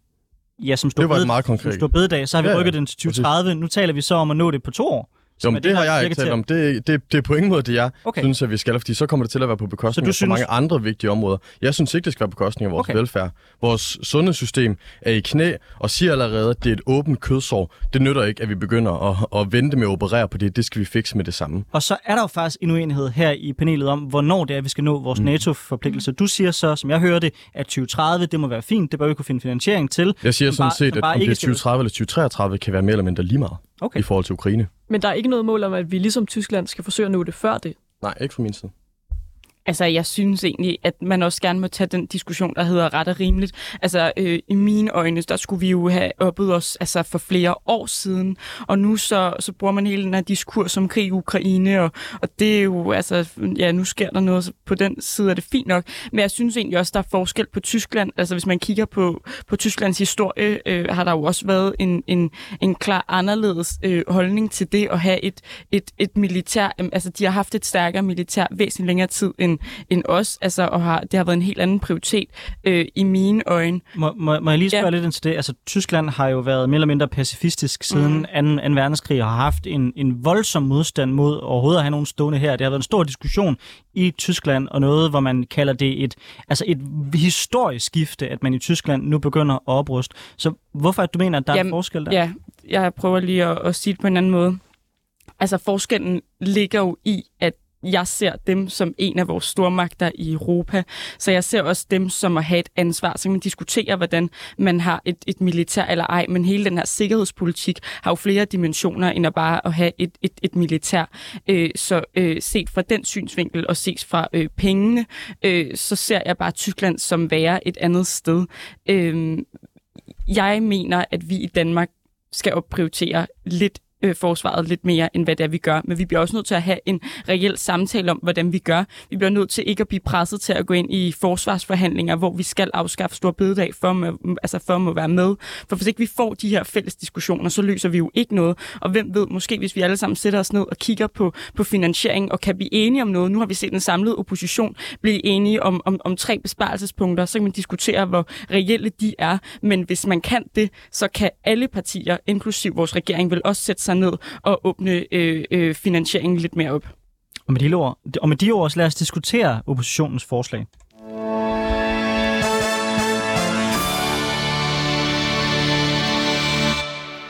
Ja, som stod det var bed, meget konkret. Som stor bededag, så har vi ja, rykket den til 2030. Nu taler vi så om at nå det på to år. Jo, men det, det har jeg ikke talt om. Det, det, det er på ingen måde det, jeg okay. synes, at vi skal, fordi så kommer det til at være på bekostning af synes... mange andre vigtige områder. Jeg synes ikke, det skal være på bekostning af vores okay. velfærd. Vores sundhedssystem er i knæ og siger allerede, at det er et åbent kødsår. Det nytter ikke, at vi begynder at, at vente med at operere på det. Det skal vi fikse med det samme. Og så er der jo faktisk en uenighed her i panelet om, hvornår det er, vi skal nå vores mm. NATO-forpligtelser. Du siger så, som jeg hører det, at 2030, det må være fint. Det bør vi kunne finde finansiering til. Jeg siger sådan bare, set, at om det er 2030 eller 2033, kan være mere eller mindre lige meget okay. i forhold til Ukraine. Men der er ikke noget mål om, at vi ligesom Tyskland skal forsøge at nå det før det? Nej, ikke fra min side. Altså, jeg synes egentlig, at man også gerne må tage den diskussion, der hedder ret og rimeligt. Altså, øh, i mine øjne, der skulle vi jo have oppet os altså, for flere år siden, og nu så, så bruger man hele den her diskurs om krig i Ukraine, og, og det er jo, altså, ja, nu sker der noget, så på den side er det fint nok, men jeg synes egentlig også, der er forskel på Tyskland. Altså, hvis man kigger på, på Tysklands historie, øh, har der jo også været en, en, en klar anderledes øh, holdning til det at have et, et, et militær, øh, altså, de har haft et stærkere militær væsentligt længere tid end, end os, altså, og har, det har været en helt anden prioritet øh, i mine øjne. Må, må, må jeg lige spørge ja. lidt ind til det? Altså, Tyskland har jo været mere eller mindre pacifistisk siden mm. 2. 2. verdenskrig og har haft en, en voldsom modstand mod overhovedet at have nogen stående her. Det har været en stor diskussion i Tyskland, og noget, hvor man kalder det et, altså et historisk skifte, at man i Tyskland nu begynder at opruste. Så hvorfor at du mener, at der Jamen, er en forskel der? Ja, jeg prøver lige at, at sige det på en anden måde. Altså forskellen ligger jo i, at jeg ser dem som en af vores stormagter i Europa, så jeg ser også dem som at have et ansvar. Så man diskuterer, hvordan man har et, et militær eller ej, men hele den her sikkerhedspolitik har jo flere dimensioner end at bare at have et, et, et militær. Øh, så øh, set fra den synsvinkel og ses fra øh, pengene, øh, så ser jeg bare Tyskland som være et andet sted. Øh, jeg mener, at vi i Danmark skal opprioritere lidt øh, forsvaret lidt mere, end hvad det er, vi gør. Men vi bliver også nødt til at have en reel samtale om, hvordan vi gør. Vi bliver nødt til ikke at blive presset til at gå ind i forsvarsforhandlinger, hvor vi skal afskaffe stor bededag for, at, altså for at være med. For hvis ikke vi får de her fælles diskussioner, så løser vi jo ikke noget. Og hvem ved, måske hvis vi alle sammen sætter os ned og kigger på, på finansiering og kan blive enige om noget. Nu har vi set en samlet opposition blive enige om, om, om tre besparelsespunkter, så kan man diskutere, hvor reelle de er. Men hvis man kan det, så kan alle partier, inklusiv vores regering, vel også sætte sig sig ned og åbne øh, øh, finansieringen lidt mere op. Og med de ord, og med de ord så lad os diskutere oppositionens forslag.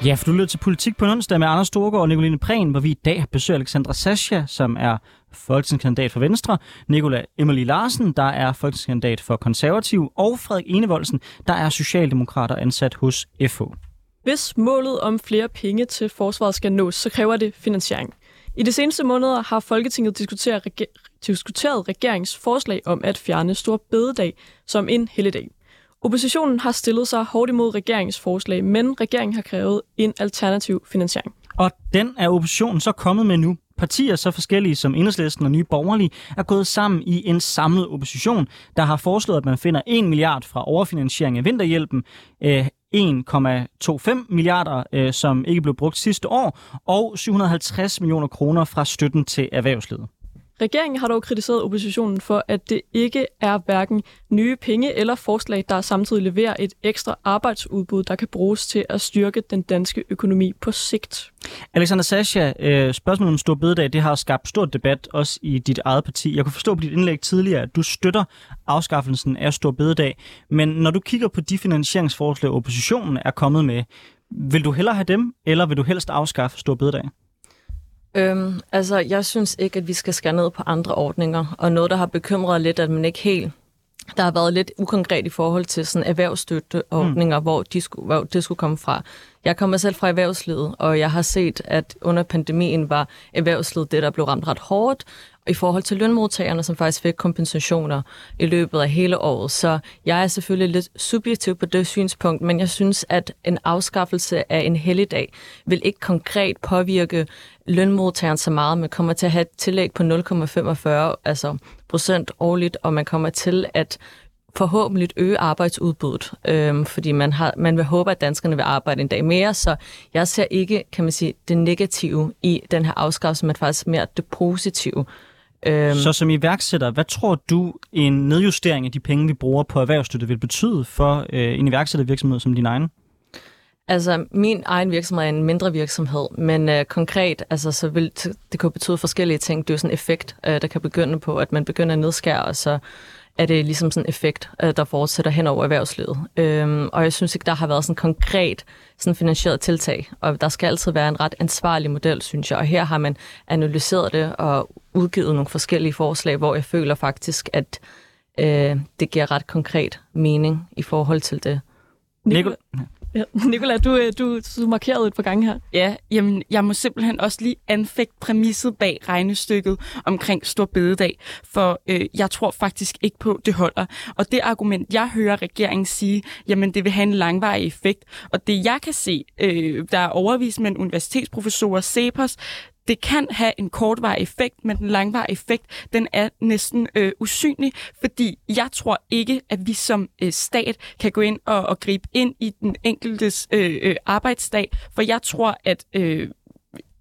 Ja, for du lytter til Politik på onsdag med Anders Storgård og Nicoline Prehn, hvor vi i dag har Alexandra Sascha, som er folketingskandidat for Venstre, Nicola Emily Larsen, der er folketingskandidat for Konservativ, og Frederik Enevoldsen, der er socialdemokrater ansat hos FH. Hvis målet om flere penge til forsvaret skal nås, så kræver det finansiering. I de seneste måneder har Folketinget diskuteret, reger- diskuteret regeringsforslag om at fjerne stor bededag som en helligdag. Oppositionen har stillet sig hårdt imod regeringsforslag, men regeringen har krævet en alternativ finansiering. Og den er oppositionen så kommet med nu. Partier så forskellige som Enhedslisten og Nye Borgerlige er gået sammen i en samlet opposition, der har foreslået, at man finder 1 milliard fra overfinansiering af vinterhjælpen, øh, 1,25 milliarder, øh, som ikke blev brugt sidste år, og 750 millioner kroner fra støtten til erhvervslivet. Regeringen har dog kritiseret oppositionen for, at det ikke er hverken nye penge eller forslag, der samtidig leverer et ekstra arbejdsudbud, der kan bruges til at styrke den danske økonomi på sigt. Alexander Sascha, øh, spørgsmålet om stor bededag, det har skabt stor debat også i dit eget parti. Jeg kunne forstå på dit indlæg tidligere, at du støtter afskaffelsen af stor bededag. Men når du kigger på de finansieringsforslag, oppositionen er kommet med, vil du hellere have dem, eller vil du helst afskaffe stor bededag? Øhm, altså, jeg synes ikke, at vi skal skære ned på andre ordninger, og noget, der har bekymret lidt, at man ikke helt der har været lidt ukonkret i forhold til sådan erhvervsstøtteordninger, mm. hvor, de skulle, hvor det skulle komme fra. Jeg kommer selv fra erhvervslivet, og jeg har set, at under pandemien var erhvervslivet det, der blev ramt ret hårdt, i forhold til lønmodtagerne, som faktisk fik kompensationer i løbet af hele året. Så jeg er selvfølgelig lidt subjektiv på det synspunkt, men jeg synes, at en afskaffelse af en helligdag vil ikke konkret påvirke lønmodtageren så meget. Man kommer til at have et tillæg på 0,45 altså procent årligt, og man kommer til at forhåbentlig øge arbejdsudbuddet, øhm, fordi man, har, man vil håbe, at danskerne vil arbejde en dag mere, så jeg ser ikke, kan man sige, det negative i den her afskaffelse, men faktisk mere det positive. Øhm, så som iværksætter, hvad tror du en nedjustering af de penge, vi bruger på erhvervsstøtte, vil betyde for øh, en iværksættervirksomhed som din egen? Altså, min egen virksomhed er en mindre virksomhed, men øh, konkret, altså, så vil det kunne betyde forskellige ting. Det er jo sådan en effekt, øh, der kan begynde på, at man begynder at nedskære, og så er det ligesom sådan en effekt, øh, der fortsætter hen over erhvervslivet. Øhm, og jeg synes ikke, der har været sådan konkret sådan finansieret tiltag, og der skal altid være en ret ansvarlig model, synes jeg. Og her har man analyseret det og udgivet nogle forskellige forslag, hvor jeg føler faktisk, at øh, det giver ret konkret mening i forhold til det. Nicola, Ja. Nicolai, du, øh, du, du markerede et par gange her. Ja, jamen, jeg må simpelthen også lige anfægte præmisset bag regnestykket omkring Stor Bededag, for øh, jeg tror faktisk ikke på, det holder. Og det argument, jeg hører regeringen sige, jamen det vil have en langvarig effekt. Og det jeg kan se, øh, der er overvist med en universitetsprofessor, Cepos, det kan have en kortvarig effekt, men den langvarige effekt, den er næsten øh, usynlig, fordi jeg tror ikke, at vi som øh, stat kan gå ind og, og gribe ind i den enkeltes øh, øh, arbejdsdag, for jeg tror, at øh,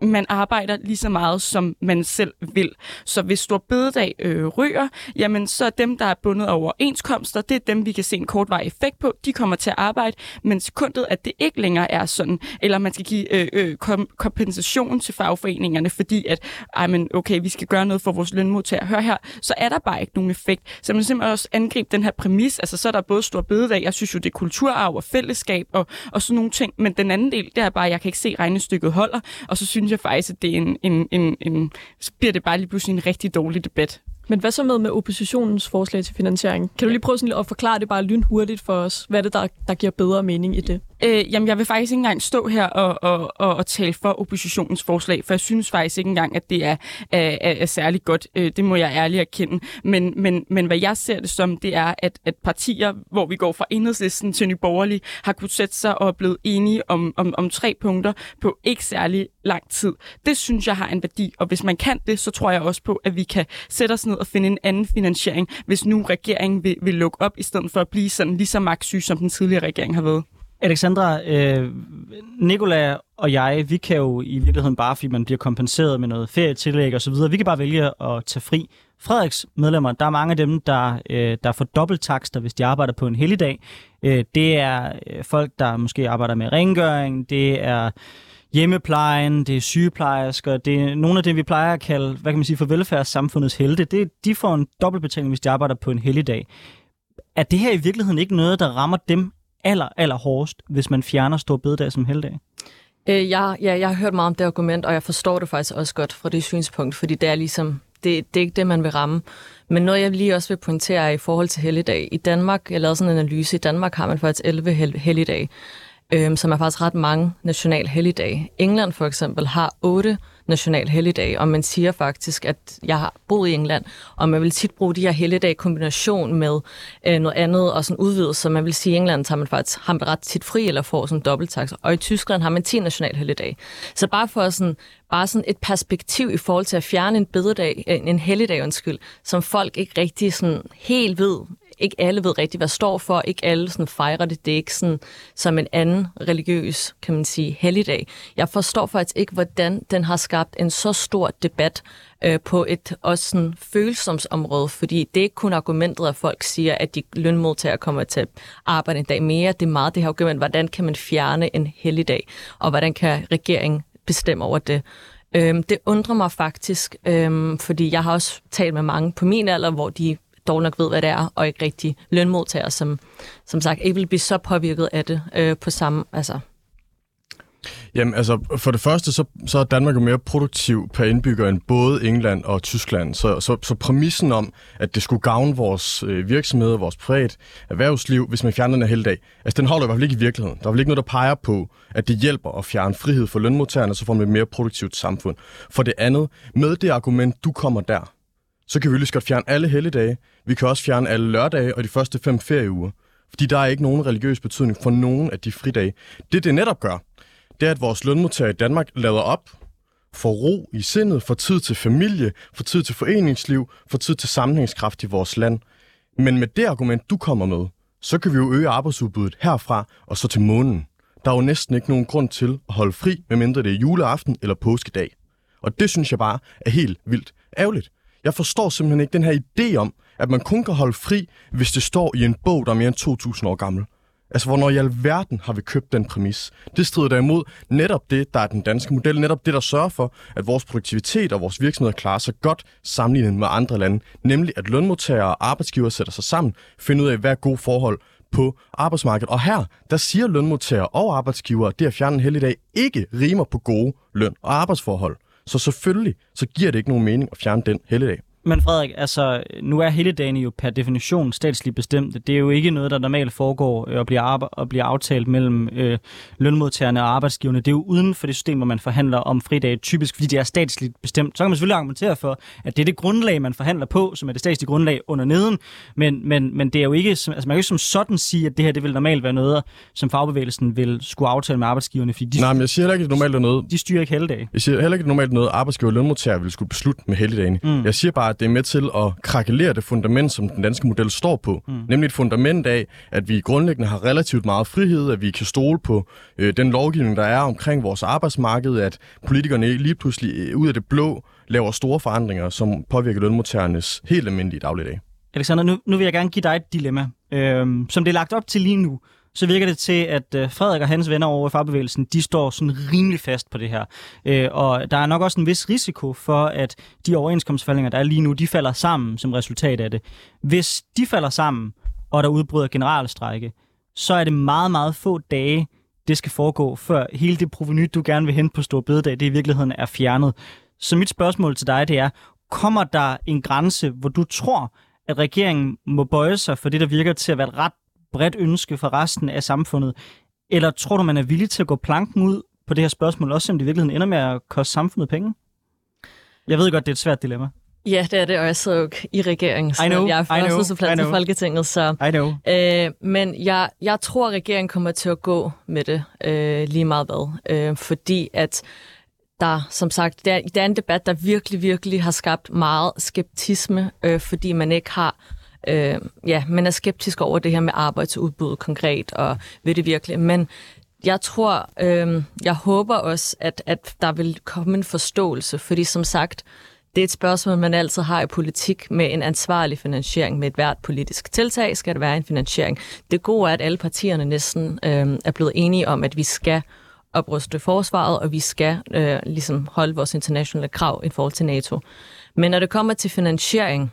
man arbejder lige så meget, som man selv vil. Så hvis Stor Bededag øh, ryger, jamen så er dem, der er bundet over overenskomster, det er dem, vi kan se en kortvarig effekt på. De kommer til at arbejde, men sekundet, at det ikke længere er sådan, eller man skal give øh, øh, kom- kompensation til fagforeningerne, fordi at, ej, men okay, vi skal gøre noget for vores lønmodtagere. Hør her, så er der bare ikke nogen effekt. Så man simpelthen også angribe den her præmis. Altså, så er der både Stor Bededag, jeg synes jo, det er kulturarv og fællesskab og, og sådan nogle ting, men den anden del, det er bare, at jeg kan ikke se, at regnestykket holder, og så synes jeg faktisk, at det er en, en, en, en, så bliver det bare lige pludselig en rigtig dårlig debat. Men hvad så med, med oppositionens forslag til finansiering? Kan du lige prøve sådan at forklare det bare lynhurtigt for os? Hvad er det, der, der giver bedre mening i det? Øh, jamen, jeg vil faktisk ikke engang stå her og, og, og, og tale for oppositionens forslag, for jeg synes faktisk ikke engang, at det er, er, er, er særlig godt. Øh, det må jeg ærligt erkende. Men, men, men hvad jeg ser det som, det er, at, at partier, hvor vi går fra enhedslisten til nyborgerlig, har kunnet sætte sig og er blevet enige om, om, om tre punkter på ikke særlig lang tid. Det synes jeg har en værdi, og hvis man kan det, så tror jeg også på, at vi kan sætte os ned og finde en anden finansiering, hvis nu regeringen vil, vil lukke op, i stedet for at blive sådan lige så magtsyg, som den tidligere regering har været. Alexandra, øh, Nikola og jeg, vi kan jo i virkeligheden bare, fordi man bliver kompenseret med noget ferietillæg og så videre, vi kan bare vælge at tage fri. Frederiks medlemmer, der er mange af dem, der, øh, der får dobbelttakster, hvis de arbejder på en helligdag. Øh, det er øh, folk, der måske arbejder med rengøring, det er hjemmeplejen, det er sygeplejersker, det er nogle af det, vi plejer at kalde, hvad kan man sige, for velfærdssamfundets helte. Det, de får en dobbeltbetaling, hvis de arbejder på en helligdag. Er det her i virkeligheden ikke noget, der rammer dem aller, aller hårdest, hvis man fjerner stor bededag som helligdag? Øh, ja, ja, jeg har hørt meget om det argument, og jeg forstår det faktisk også godt fra det synspunkt, fordi det er ligesom, det, det er ikke det, man vil ramme. Men noget, jeg lige også vil pointere er i forhold til helligdag. I Danmark, jeg lavede sådan en analyse, i Danmark har man faktisk 11 hel- helligdage, øhm, som er faktisk ret mange national helligdage. England for eksempel har 8 national helligdag, og man siger faktisk, at jeg har boet i England, og man vil tit bruge de her helligdage i kombination med øh, noget andet og sådan udvidet, så man vil sige, at i England tager man faktisk har man ret tit fri eller får sådan dobbelttaks, og i Tyskland har man 10 national helligdag. Så bare for sådan, bare sådan et perspektiv i forhold til at fjerne en bededag, en, en helligdag, undskyld, som folk ikke rigtig sådan helt ved, ikke alle ved rigtigt, hvad står for. Ikke alle sådan fejrer det. Det er ikke sådan, som en anden religiøs, kan man sige, helligdag. Jeg forstår faktisk ikke, hvordan den har skabt en så stor debat øh, på et også sådan følsomsområde, fordi det er ikke kun argumentet, at folk siger, at de lønmodtagere kommer til at arbejde en dag mere. Det er meget det her argument, hvordan kan man fjerne en helligdag, og hvordan kan regeringen bestemme over det. Øhm, det undrer mig faktisk, øhm, fordi jeg har også talt med mange på min alder, hvor de dog nok ved, hvad det er, og ikke rigtig lønmodtagere, som, som sagt ikke vil blive så påvirket af det øh, på samme, altså Jamen altså, for det første, så, så er Danmark jo mere produktiv per indbygger end både England og Tyskland. Så, så, så præmissen om, at det skulle gavne vores øh, virksomheder, vores privat erhvervsliv, hvis man fjerner den her dag, altså den holder i hvert fald ikke i virkeligheden. Der er vel ikke noget, der peger på, at det hjælper at fjerne frihed for lønmodtagerne, så får man et mere produktivt samfund. For det andet, med det argument, du kommer der, så kan vi lige godt fjerne alle helligdage. Vi kan også fjerne alle lørdage og de første fem ferieuger. Fordi der er ikke nogen religiøs betydning for nogen af de fridage. Det, det netop gør, det er, at vores lønmodtagere i Danmark lader op, får ro i sindet, får tid til familie, får tid til foreningsliv, får tid til sammenhængskraft i vores land. Men med det argument, du kommer med, så kan vi jo øge arbejdsudbuddet herfra og så til månen. Der er jo næsten ikke nogen grund til at holde fri, medmindre det er juleaften eller påskedag. Og det synes jeg bare er helt vildt ærgerligt. Jeg forstår simpelthen ikke den her idé om, at man kun kan holde fri, hvis det står i en bog, der er mere end 2.000 år gammel. Altså, hvornår i alverden har vi købt den præmis? Det strider derimod netop det, der er den danske model, netop det, der sørger for, at vores produktivitet og vores virksomheder klarer sig godt sammenlignet med andre lande, nemlig at lønmodtagere og arbejdsgivere sætter sig sammen, finder ud af, hvad er gode forhold på arbejdsmarkedet. Og her, der siger lønmodtagere og arbejdsgivere, at det at fjerne en helligdag ikke rimer på gode løn- og arbejdsforhold. Så selvfølgelig, så giver det ikke nogen mening at fjerne den helligdag. Men Frederik, altså, nu er hele dagen jo per definition statsligt bestemt. Det er jo ikke noget, der normalt foregår øh, og bliver, arbe- og bliver aftalt mellem øh, lønmodtagerne og arbejdsgiverne. Det er jo uden for det system, hvor man forhandler om fridage, typisk fordi det er statsligt bestemt. Så kan man selvfølgelig argumentere for, at det er det grundlag, man forhandler på, som er det statslige grundlag under neden. Men, men, men det er jo ikke, altså man kan jo ikke som sådan sige, at det her det vil normalt være noget, som fagbevægelsen vil skulle aftale med arbejdsgiverne, fordi de, Nej, men jeg siger heller ikke, at det normalt er noget, de styrer ikke helligdage. Jeg siger heller ikke, at det normalt er noget, arbejdsgiver og lønmodtager vil skulle beslutte med helligdagen. Mm. Jeg siger bare, at det er med til at krakelere det fundament, som den danske model står på. Mm. Nemlig et fundament af, at vi grundlæggende har relativt meget frihed, at vi kan stole på øh, den lovgivning, der er omkring vores arbejdsmarked, at politikerne lige pludselig øh, ud af det blå laver store forandringer, som påvirker lønmodtagernes helt almindelige dagligdag. Alexander, nu, nu vil jeg gerne give dig et dilemma. Øhm, som det er lagt op til lige nu, så virker det til, at øh, Frederik og hans venner over i fagbevægelsen, de står sådan rimelig fast på det her. Øh, og der er nok også en vis risiko for, at de overenskomstforhandlinger, der er lige nu, de falder sammen som resultat af det. Hvis de falder sammen, og der udbryder generalstrække, så er det meget, meget få dage, det skal foregå, før hele det proveny, du gerne vil hente på Stor Bededag, det i virkeligheden er fjernet. Så mit spørgsmål til dig, det er, kommer der en grænse, hvor du tror, at regeringen må bøje sig for det, der virker til at være et ret bredt ønske for resten af samfundet? Eller tror du, man er villig til at gå planken ud på det her spørgsmål, også selvom det i virkeligheden ender med at koste samfundet penge? Jeg ved godt, det er et svært dilemma. Ja, det er det, og jeg sidder jo i regeringen, så I know, jeg er I know, første suppleant I til. Folketinget, så... I know. Øh, men jeg, jeg tror, at regeringen kommer til at gå med det øh, lige meget hvad. Øh, fordi at der, som sagt, der, der er en debat, der virkelig, virkelig har skabt meget skeptisme, øh, fordi man ikke har... Øh, ja, man er skeptisk over det her med arbejdsudbud konkret, og ved det virkelig. Men jeg tror, øh, jeg håber også, at, at der vil komme en forståelse, fordi som sagt, det er et spørgsmål, man altid har i politik med en ansvarlig finansiering. Med et hvert politisk tiltag skal der være en finansiering. Det gode er, at alle partierne næsten øh, er blevet enige om, at vi skal opruste forsvaret, og vi skal øh, ligesom holde vores internationale krav i forhold til NATO. Men når det kommer til finansiering,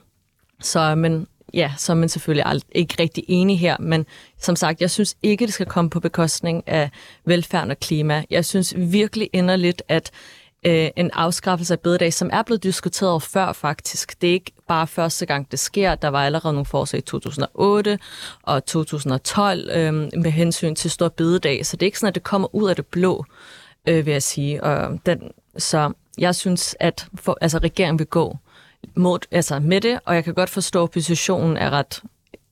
så er man, ja, så er man selvfølgelig ald- ikke rigtig enig her. Men som sagt, jeg synes ikke, det skal komme på bekostning af velfærd og klima. Jeg synes virkelig inderligt, at øh, en afskaffelse af bededag, som er blevet diskuteret før faktisk. Det er ikke bare første gang, det sker. Der var allerede nogle forslag i 2008 og 2012 øh, med hensyn til stor bededag, så det er ikke sådan, at det kommer ud af det blå, øh, vil jeg sige. Og den, så jeg synes, at for, altså, regeringen vil gå mod, altså, med det, og jeg kan godt forstå, at oppositionen er ret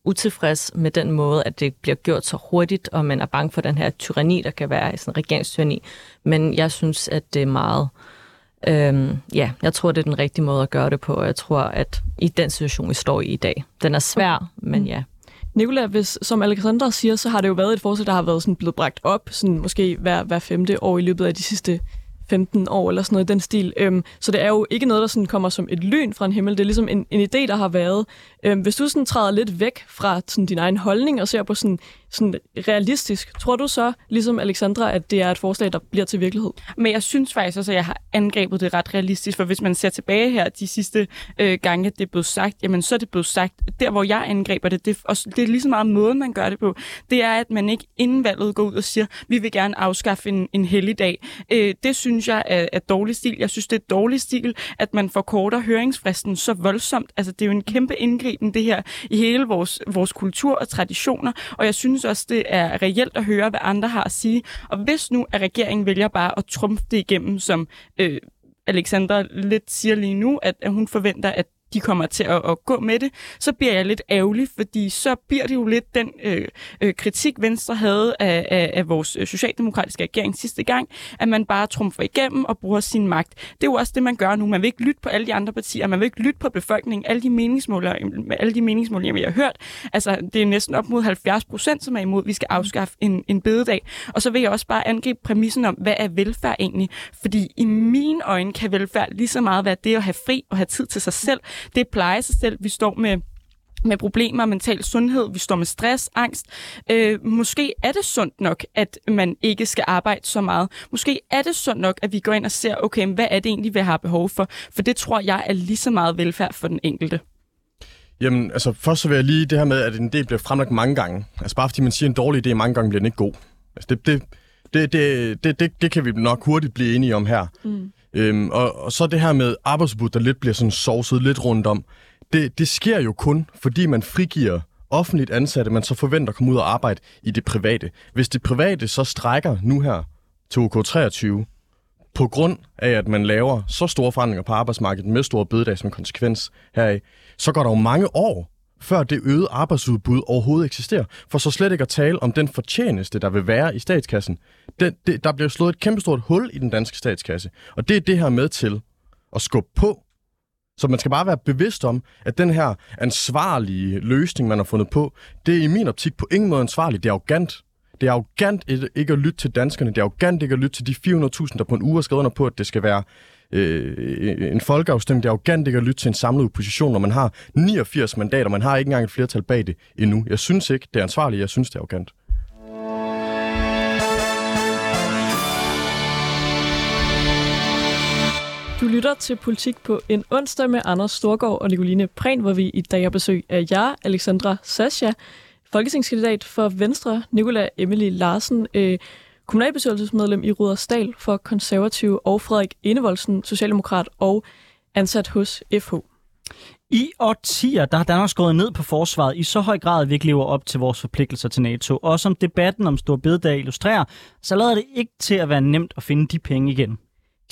utilfreds med den måde, at det bliver gjort så hurtigt, og man er bange for den her tyranni, der kan være i sådan en regeringstyranni. Men jeg synes, at det er meget... Øhm, ja, jeg tror, det er den rigtige måde at gøre det på, og jeg tror, at i den situation, vi står i i dag, den er svær, men ja. Nicola, hvis, som Alexandra siger, så har det jo været et forslag, der har været sådan blevet bragt op, sådan måske hver, hver femte år i løbet af de sidste 15 år eller sådan noget i den stil. Øhm, så det er jo ikke noget, der sådan kommer som et lyn fra en himmel. Det er ligesom en, en idé, der har været. Øhm, hvis du sådan træder lidt væk fra sådan din egen holdning og ser på sådan, sådan realistisk, tror du så, ligesom Alexandra, at det er et forslag, der bliver til virkelighed? Men jeg synes faktisk også, at jeg har angrebet det ret realistisk, for hvis man ser tilbage her de sidste øh, gange, det er blevet sagt, jamen så er det blevet sagt, der hvor jeg angriber det, det, er det er lige så meget måden, man gør det på, det er, at man ikke inden valget går ud og siger, vi vil gerne afskaffe en, en helligdag. Øh, det synes jeg er, er dårlig stil. Jeg synes, det er dårlig stil, at man forkorter høringsfristen så voldsomt. Altså det er jo en kæmpe indgriben, det her, i hele vores, vores kultur og traditioner, og jeg synes også, det er reelt at høre, hvad andre har at sige. Og hvis nu, at regeringen vælger bare at trumfe det igennem, som øh, Alexandra lidt siger lige nu, at, at hun forventer, at de kommer til at, at gå med det, så bliver jeg lidt ærgerlig, fordi så bliver det jo lidt den øh, øh, kritik, Venstre havde af, af, af vores øh, socialdemokratiske regering sidste gang, at man bare trumfer igennem og bruger sin magt. Det er jo også det, man gør nu. Man vil ikke lytte på alle de andre partier, man vil ikke lytte på befolkningen. Alle de meningsmålinger, alle de meningsmålinger, vi har hørt, altså det er næsten op mod 70 procent, som er imod, at vi skal afskaffe en, en bededag. Og så vil jeg også bare angribe præmissen om, hvad er velfærd egentlig? Fordi i mine øjne kan velfærd lige så meget være det at have fri og have tid til sig selv. Det plejer sig selv. Vi står med med problemer, mental sundhed, vi står med stress, angst. Øh, måske er det sundt nok, at man ikke skal arbejde så meget. Måske er det sundt nok, at vi går ind og ser, okay, hvad er det egentlig, vi har behov for? For det tror jeg er lige så meget velfærd for den enkelte. Jamen, altså først så vil jeg lige det her med, at en idé bliver fremlagt mange gange. Altså bare fordi man siger en dårlig idé mange gange, bliver den ikke god. Altså det, det, det, det, det, det, det kan vi nok hurtigt blive enige om her. Mm. Øhm, og, og så det her med arbejdsudbud, der lidt bliver sådan sovset lidt rundt om. Det, det sker jo kun, fordi man frigiver offentligt ansatte, man så forventer at komme ud og arbejde i det private. Hvis det private så strækker nu her til OK23, på grund af, at man laver så store forandringer på arbejdsmarkedet med store bededag som konsekvens heraf, så går der jo mange år, før det øgede arbejdsudbud overhovedet eksisterer. For så slet ikke at tale om den fortjeneste, der vil være i statskassen. Den, det, der bliver slået et kæmpestort hul i den danske statskasse. Og det er det her med til at skubbe på. Så man skal bare være bevidst om, at den her ansvarlige løsning, man har fundet på, det er i min optik på ingen måde ansvarligt. Det er arrogant. Det er arrogant ikke at lytte til danskerne. Det er arrogant ikke at lytte til de 400.000, der på en uge har skrevet under på, at det skal være øh, en folkeafstemning. Det er arrogant ikke at lytte til en samlet opposition, når man har 89 mandater. Man har ikke engang et flertal bag det endnu. Jeg synes ikke, det er ansvarligt. Jeg synes, det er arrogant. Du lytter til Politik på en onsdag med Anders Storgård og Nicoline Prehn, hvor vi i dag har besøg af jer, Alexandra Sascha, folketingskandidat for Venstre, Nicola Emily Larsen, øh, kommunalbestyrelsesmedlem i Rudersdal for konservative, og Frederik Enevoldsen, socialdemokrat og ansat hos FH. I årtier der har Danmark skåret ned på forsvaret i så høj grad, at vi ikke lever op til vores forpligtelser til NATO. Og som debatten om Stor Bededag illustrerer, så lader det ikke til at være nemt at finde de penge igen.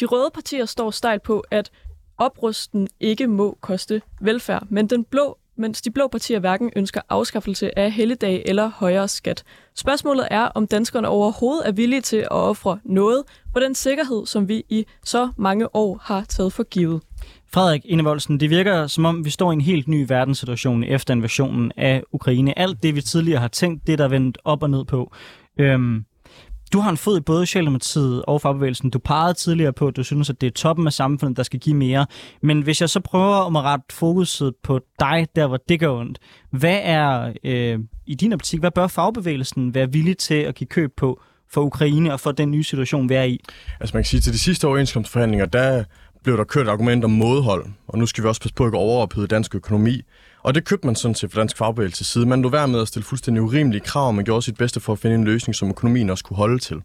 De røde partier står stejlt på, at oprusten ikke må koste velfærd, men den blå mens de blå partier hverken ønsker afskaffelse af helligdag eller højere skat. Spørgsmålet er, om danskerne overhovedet er villige til at ofre noget på den sikkerhed, som vi i så mange år har taget for givet. Frederik Enevoldsen, det virker som om, vi står i en helt ny verdenssituation efter invasionen af Ukraine. Alt det, vi tidligere har tænkt, det der er vendt op og ned på. Øhm, du har en fod i både Socialdemokratiet og fagbevægelsen. Du pegede tidligere på, at du synes, at det er toppen af samfundet, der skal give mere. Men hvis jeg så prøver om at rette fokuset på dig, der hvor det gør ondt, hvad er øh, i din optik, hvad bør fagbevægelsen være villig til at give køb på for Ukraine og for den nye situation, vi er i? Altså man kan sige, til de sidste overenskomstforhandlinger, der blev der kørt argument om modhold, og nu skal vi også passe på at ikke overophede dansk økonomi. Og det købte man sådan set fra Dansk Fagbevægelses side. Man lå værd med at stille fuldstændig urimelige krav, og man gjorde sit bedste for at finde en løsning, som økonomien også kunne holde til.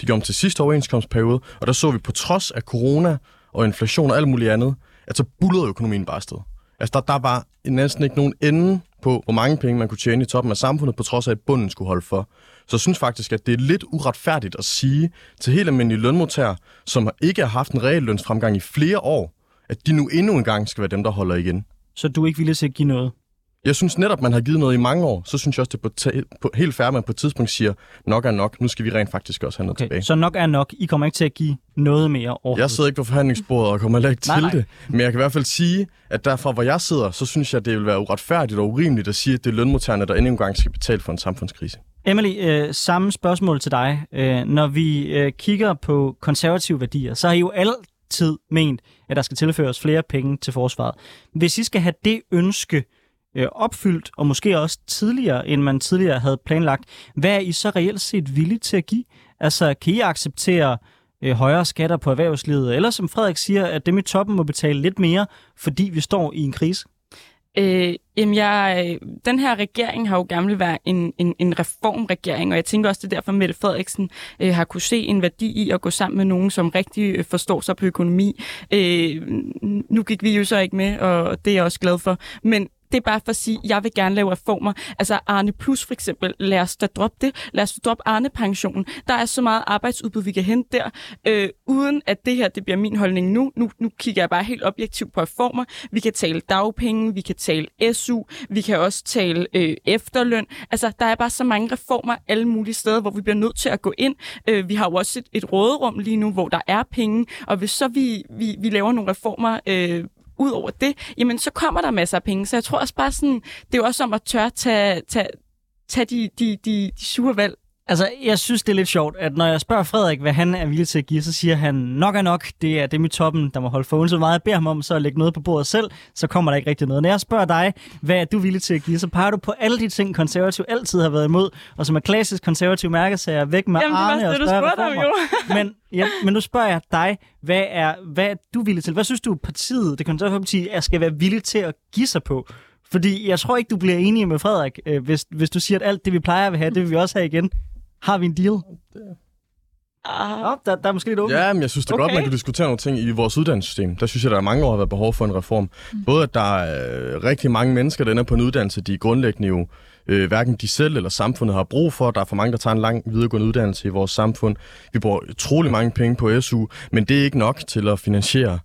De gjorde om til sidste overenskomstperiode, og der så vi på trods af corona og inflation og alt muligt andet, at så bullede økonomien bare afsted. Altså der, der var næsten ikke nogen ende på, hvor mange penge man kunne tjene i toppen af samfundet, på trods af, at bunden skulle holde for. Så jeg synes faktisk, at det er lidt uretfærdigt at sige til helt almindelige lønmodtagere, som ikke har haft en reel lønsfremgang i flere år, at de nu endnu engang skal være dem, der holder igen så du er ikke villig til at give noget? Jeg synes netop, man har givet noget i mange år. Så synes jeg også, det er på, på, helt færre, man på et tidspunkt siger, nok er nok, nu skal vi rent faktisk også have noget okay, tilbage. Så nok er nok. I kommer ikke til at give noget mere overhovedet? Jeg sidder ikke på forhandlingsbordet og kommer heller ikke nej, til nej. det. Men jeg kan i hvert fald sige, at derfra hvor jeg sidder, så synes jeg, det vil være uretfærdigt og urimeligt at sige, at det er lønmodtagerne, der endnu en gang skal betale for en samfundskrise. Emily, øh, samme spørgsmål til dig. Øh, når vi øh, kigger på konservative værdier, så har I jo alt tid ment, at der skal tilføres flere penge til forsvaret. Hvis I skal have det ønske øh, opfyldt, og måske også tidligere, end man tidligere havde planlagt, hvad er I så reelt set villige til at give? Altså, kan I acceptere øh, højere skatter på erhvervslivet, eller som Frederik siger, at dem i toppen må betale lidt mere, fordi vi står i en krise? Øh, jamen, jeg, den her regering har jo gerne vil være en, en, en reformregering, og jeg tænker også, det er derfor, Mette Frederiksen øh, har kunne se en værdi i at gå sammen med nogen, som rigtig øh, forstår sig på økonomi. Øh, nu gik vi jo så ikke med, og det er jeg også glad for. Men det er bare for at sige, at jeg vil gerne lave reformer. Altså Arne Plus for eksempel, lad os da droppe det. Lad os droppe Arne-pensionen. Der er så meget arbejdsudbud, vi kan hente der, øh, uden at det her det bliver min holdning nu. nu. Nu kigger jeg bare helt objektivt på reformer. Vi kan tale dagpenge, vi kan tale SU, vi kan også tale øh, efterløn. Altså, der er bare så mange reformer alle mulige steder, hvor vi bliver nødt til at gå ind. Øh, vi har jo også et, et råderum lige nu, hvor der er penge, og hvis så vi, vi, vi laver nogle reformer øh, ud over det, jamen så kommer der masser af penge. Så jeg tror også bare sådan, det er jo også om at tør tage, tage, tage de, de, de, de sure valg Altså, jeg synes, det er lidt sjovt, at når jeg spørger Frederik, hvad han er villig til at give, så siger han, nok er nok, det er dem i toppen, der må holde for så meget. Jeg beder ham om så at lægge noget på bordet selv, så kommer der ikke rigtig noget. Når jeg spørger dig, hvad er du villig til at give, så peger du på alle de ting, konservativ altid har været imod, og som er klassisk konservativ mærkesager, væk med Jamen, Arne og større reformer. Jo. men, ja, men nu spørger jeg dig, hvad er, hvad er du villig til? Hvad synes du, partiet, det konservative parti, er, skal være villig til at give sig på? Fordi jeg tror ikke, du bliver enig med Frederik, øh, hvis, hvis du siger, at alt det, vi plejer at have, det vil vi også have igen. Har vi en deal? Ah. Oh, der, der er måske lidt åbent. Ja, men jeg synes det er okay. godt, man kan diskutere nogle ting i vores uddannelsessystem. Der synes jeg, der er mange år har været behov for en reform. Mm. Både at der er øh, rigtig mange mennesker, der er på en uddannelse, de grundlæggende jo øh, hverken de selv eller samfundet har brug for. Der er for mange, der tager en lang videregående uddannelse i vores samfund. Vi bruger utrolig mange penge på SU, men det er ikke nok til at finansiere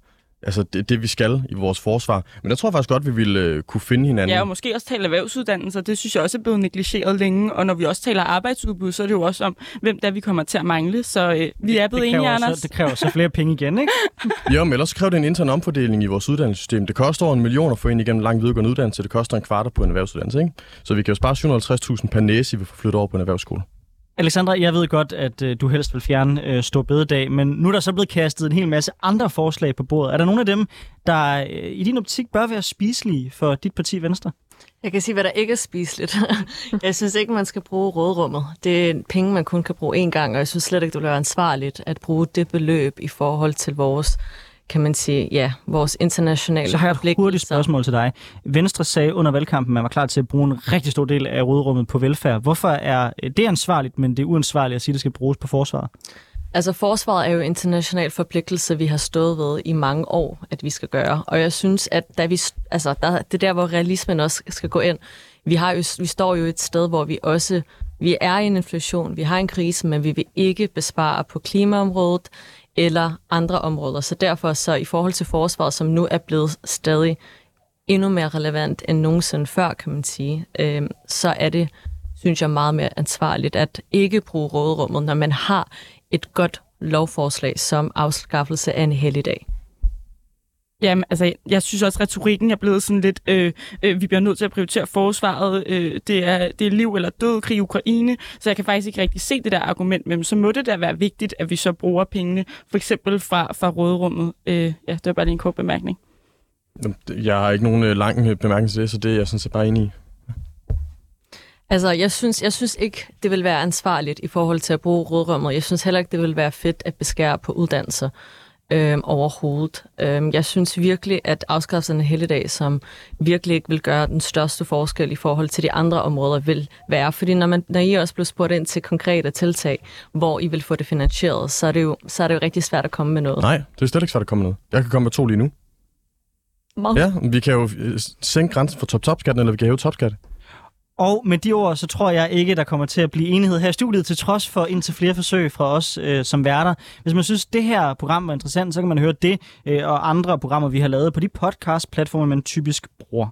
altså det, det, vi skal i vores forsvar. Men jeg tror faktisk godt, vi ville øh, kunne finde hinanden. Ja, og måske også tale erhvervsuddannelser. Det synes jeg også er blevet negligeret længe. Og når vi også taler arbejdsudbud, så er det jo også om, hvem der vi kommer til at mangle. Så øh, vi er blevet enige, Anders. Så, det kræver så flere penge igen, ikke? jo, men ellers kræver det en intern omfordeling i vores uddannelsessystem. Det koster over en million at få en igennem lang videregående uddannelse. Det koster en kvarter på en erhvervsuddannelse, ikke? Så vi kan jo spare 750.000 per næse, vi får flyttet over på en erhvervsskole. Alexandra, jeg ved godt, at øh, du helst vil fjerne øh, Stor Bededag, men nu er der så blevet kastet en hel masse andre forslag på bordet. Er der nogle af dem, der øh, i din optik bør være spiselige for dit parti Venstre? Jeg kan sige, hvad der ikke er spiseligt. jeg synes ikke, man skal bruge rådrummet. Det er penge, man kun kan bruge én gang, og jeg synes slet ikke, det vil være ansvarligt at bruge det beløb i forhold til vores kan man sige, ja, vores internationale Så har jeg et hurtigt spørgsmål til dig. Venstre sagde under valgkampen, at man var klar til at bruge en rigtig stor del af rådrummet på velfærd. Hvorfor er det ansvarligt, men det er uansvarligt at sige, at det skal bruges på forsvaret? Altså forsvaret er jo en international forpligtelse, vi har stået ved i mange år, at vi skal gøre. Og jeg synes, at da vi, altså, der, det er der, hvor realismen også skal gå ind. Vi, har jo, vi står jo et sted, hvor vi også vi er i en inflation, vi har en krise, men vi vil ikke bespare på klimaområdet eller andre områder. Så derfor så i forhold til forsvaret, som nu er blevet stadig endnu mere relevant end nogensinde før, kan man sige, øh, så er det, synes jeg, meget mere ansvarligt at ikke bruge råderummet, når man har et godt lovforslag som afskaffelse af en helligdag. Jamen, altså, jeg synes også, at retorikken er blevet sådan lidt, øh, øh, vi bliver nødt til at prioritere forsvaret, øh, det, er, det er liv eller død, krig i Ukraine, så jeg kan faktisk ikke rigtig se det der argument, men så må det da være vigtigt, at vi så bruger pengene, for eksempel fra, fra råderummet. Øh, ja, det var bare lige en kort bemærkning. Jeg har ikke nogen øh, lang øh, bemærkning til det, så det er jeg sådan set bare enig i. Altså, jeg synes, jeg synes ikke, det vil være ansvarligt i forhold til at bruge rådrummet. Jeg synes heller ikke, det vil være fedt at beskære på uddannelser øh, overhovedet. Øh, jeg synes virkelig, at afskaffelsen af helligdag, som virkelig ikke vil gøre den største forskel i forhold til de andre områder, vil være. Fordi når, man, når I også blev spurgt ind til konkrete tiltag, hvor I vil få det finansieret, så er det jo, så er det jo rigtig svært at komme med noget. Nej, det er slet ikke svært at komme med noget. Jeg kan komme med to lige nu. Meget. Ja, vi kan jo øh, sænke grænsen for top-top-skatten, eller vi kan hæve topskat. Og med de ord, så tror jeg ikke, der kommer til at blive enighed her i studiet, til trods for indtil flere forsøg fra os øh, som værter. Hvis man synes, det her program var interessant, så kan man høre det øh, og andre programmer, vi har lavet på de podcast-platforme, man typisk bruger.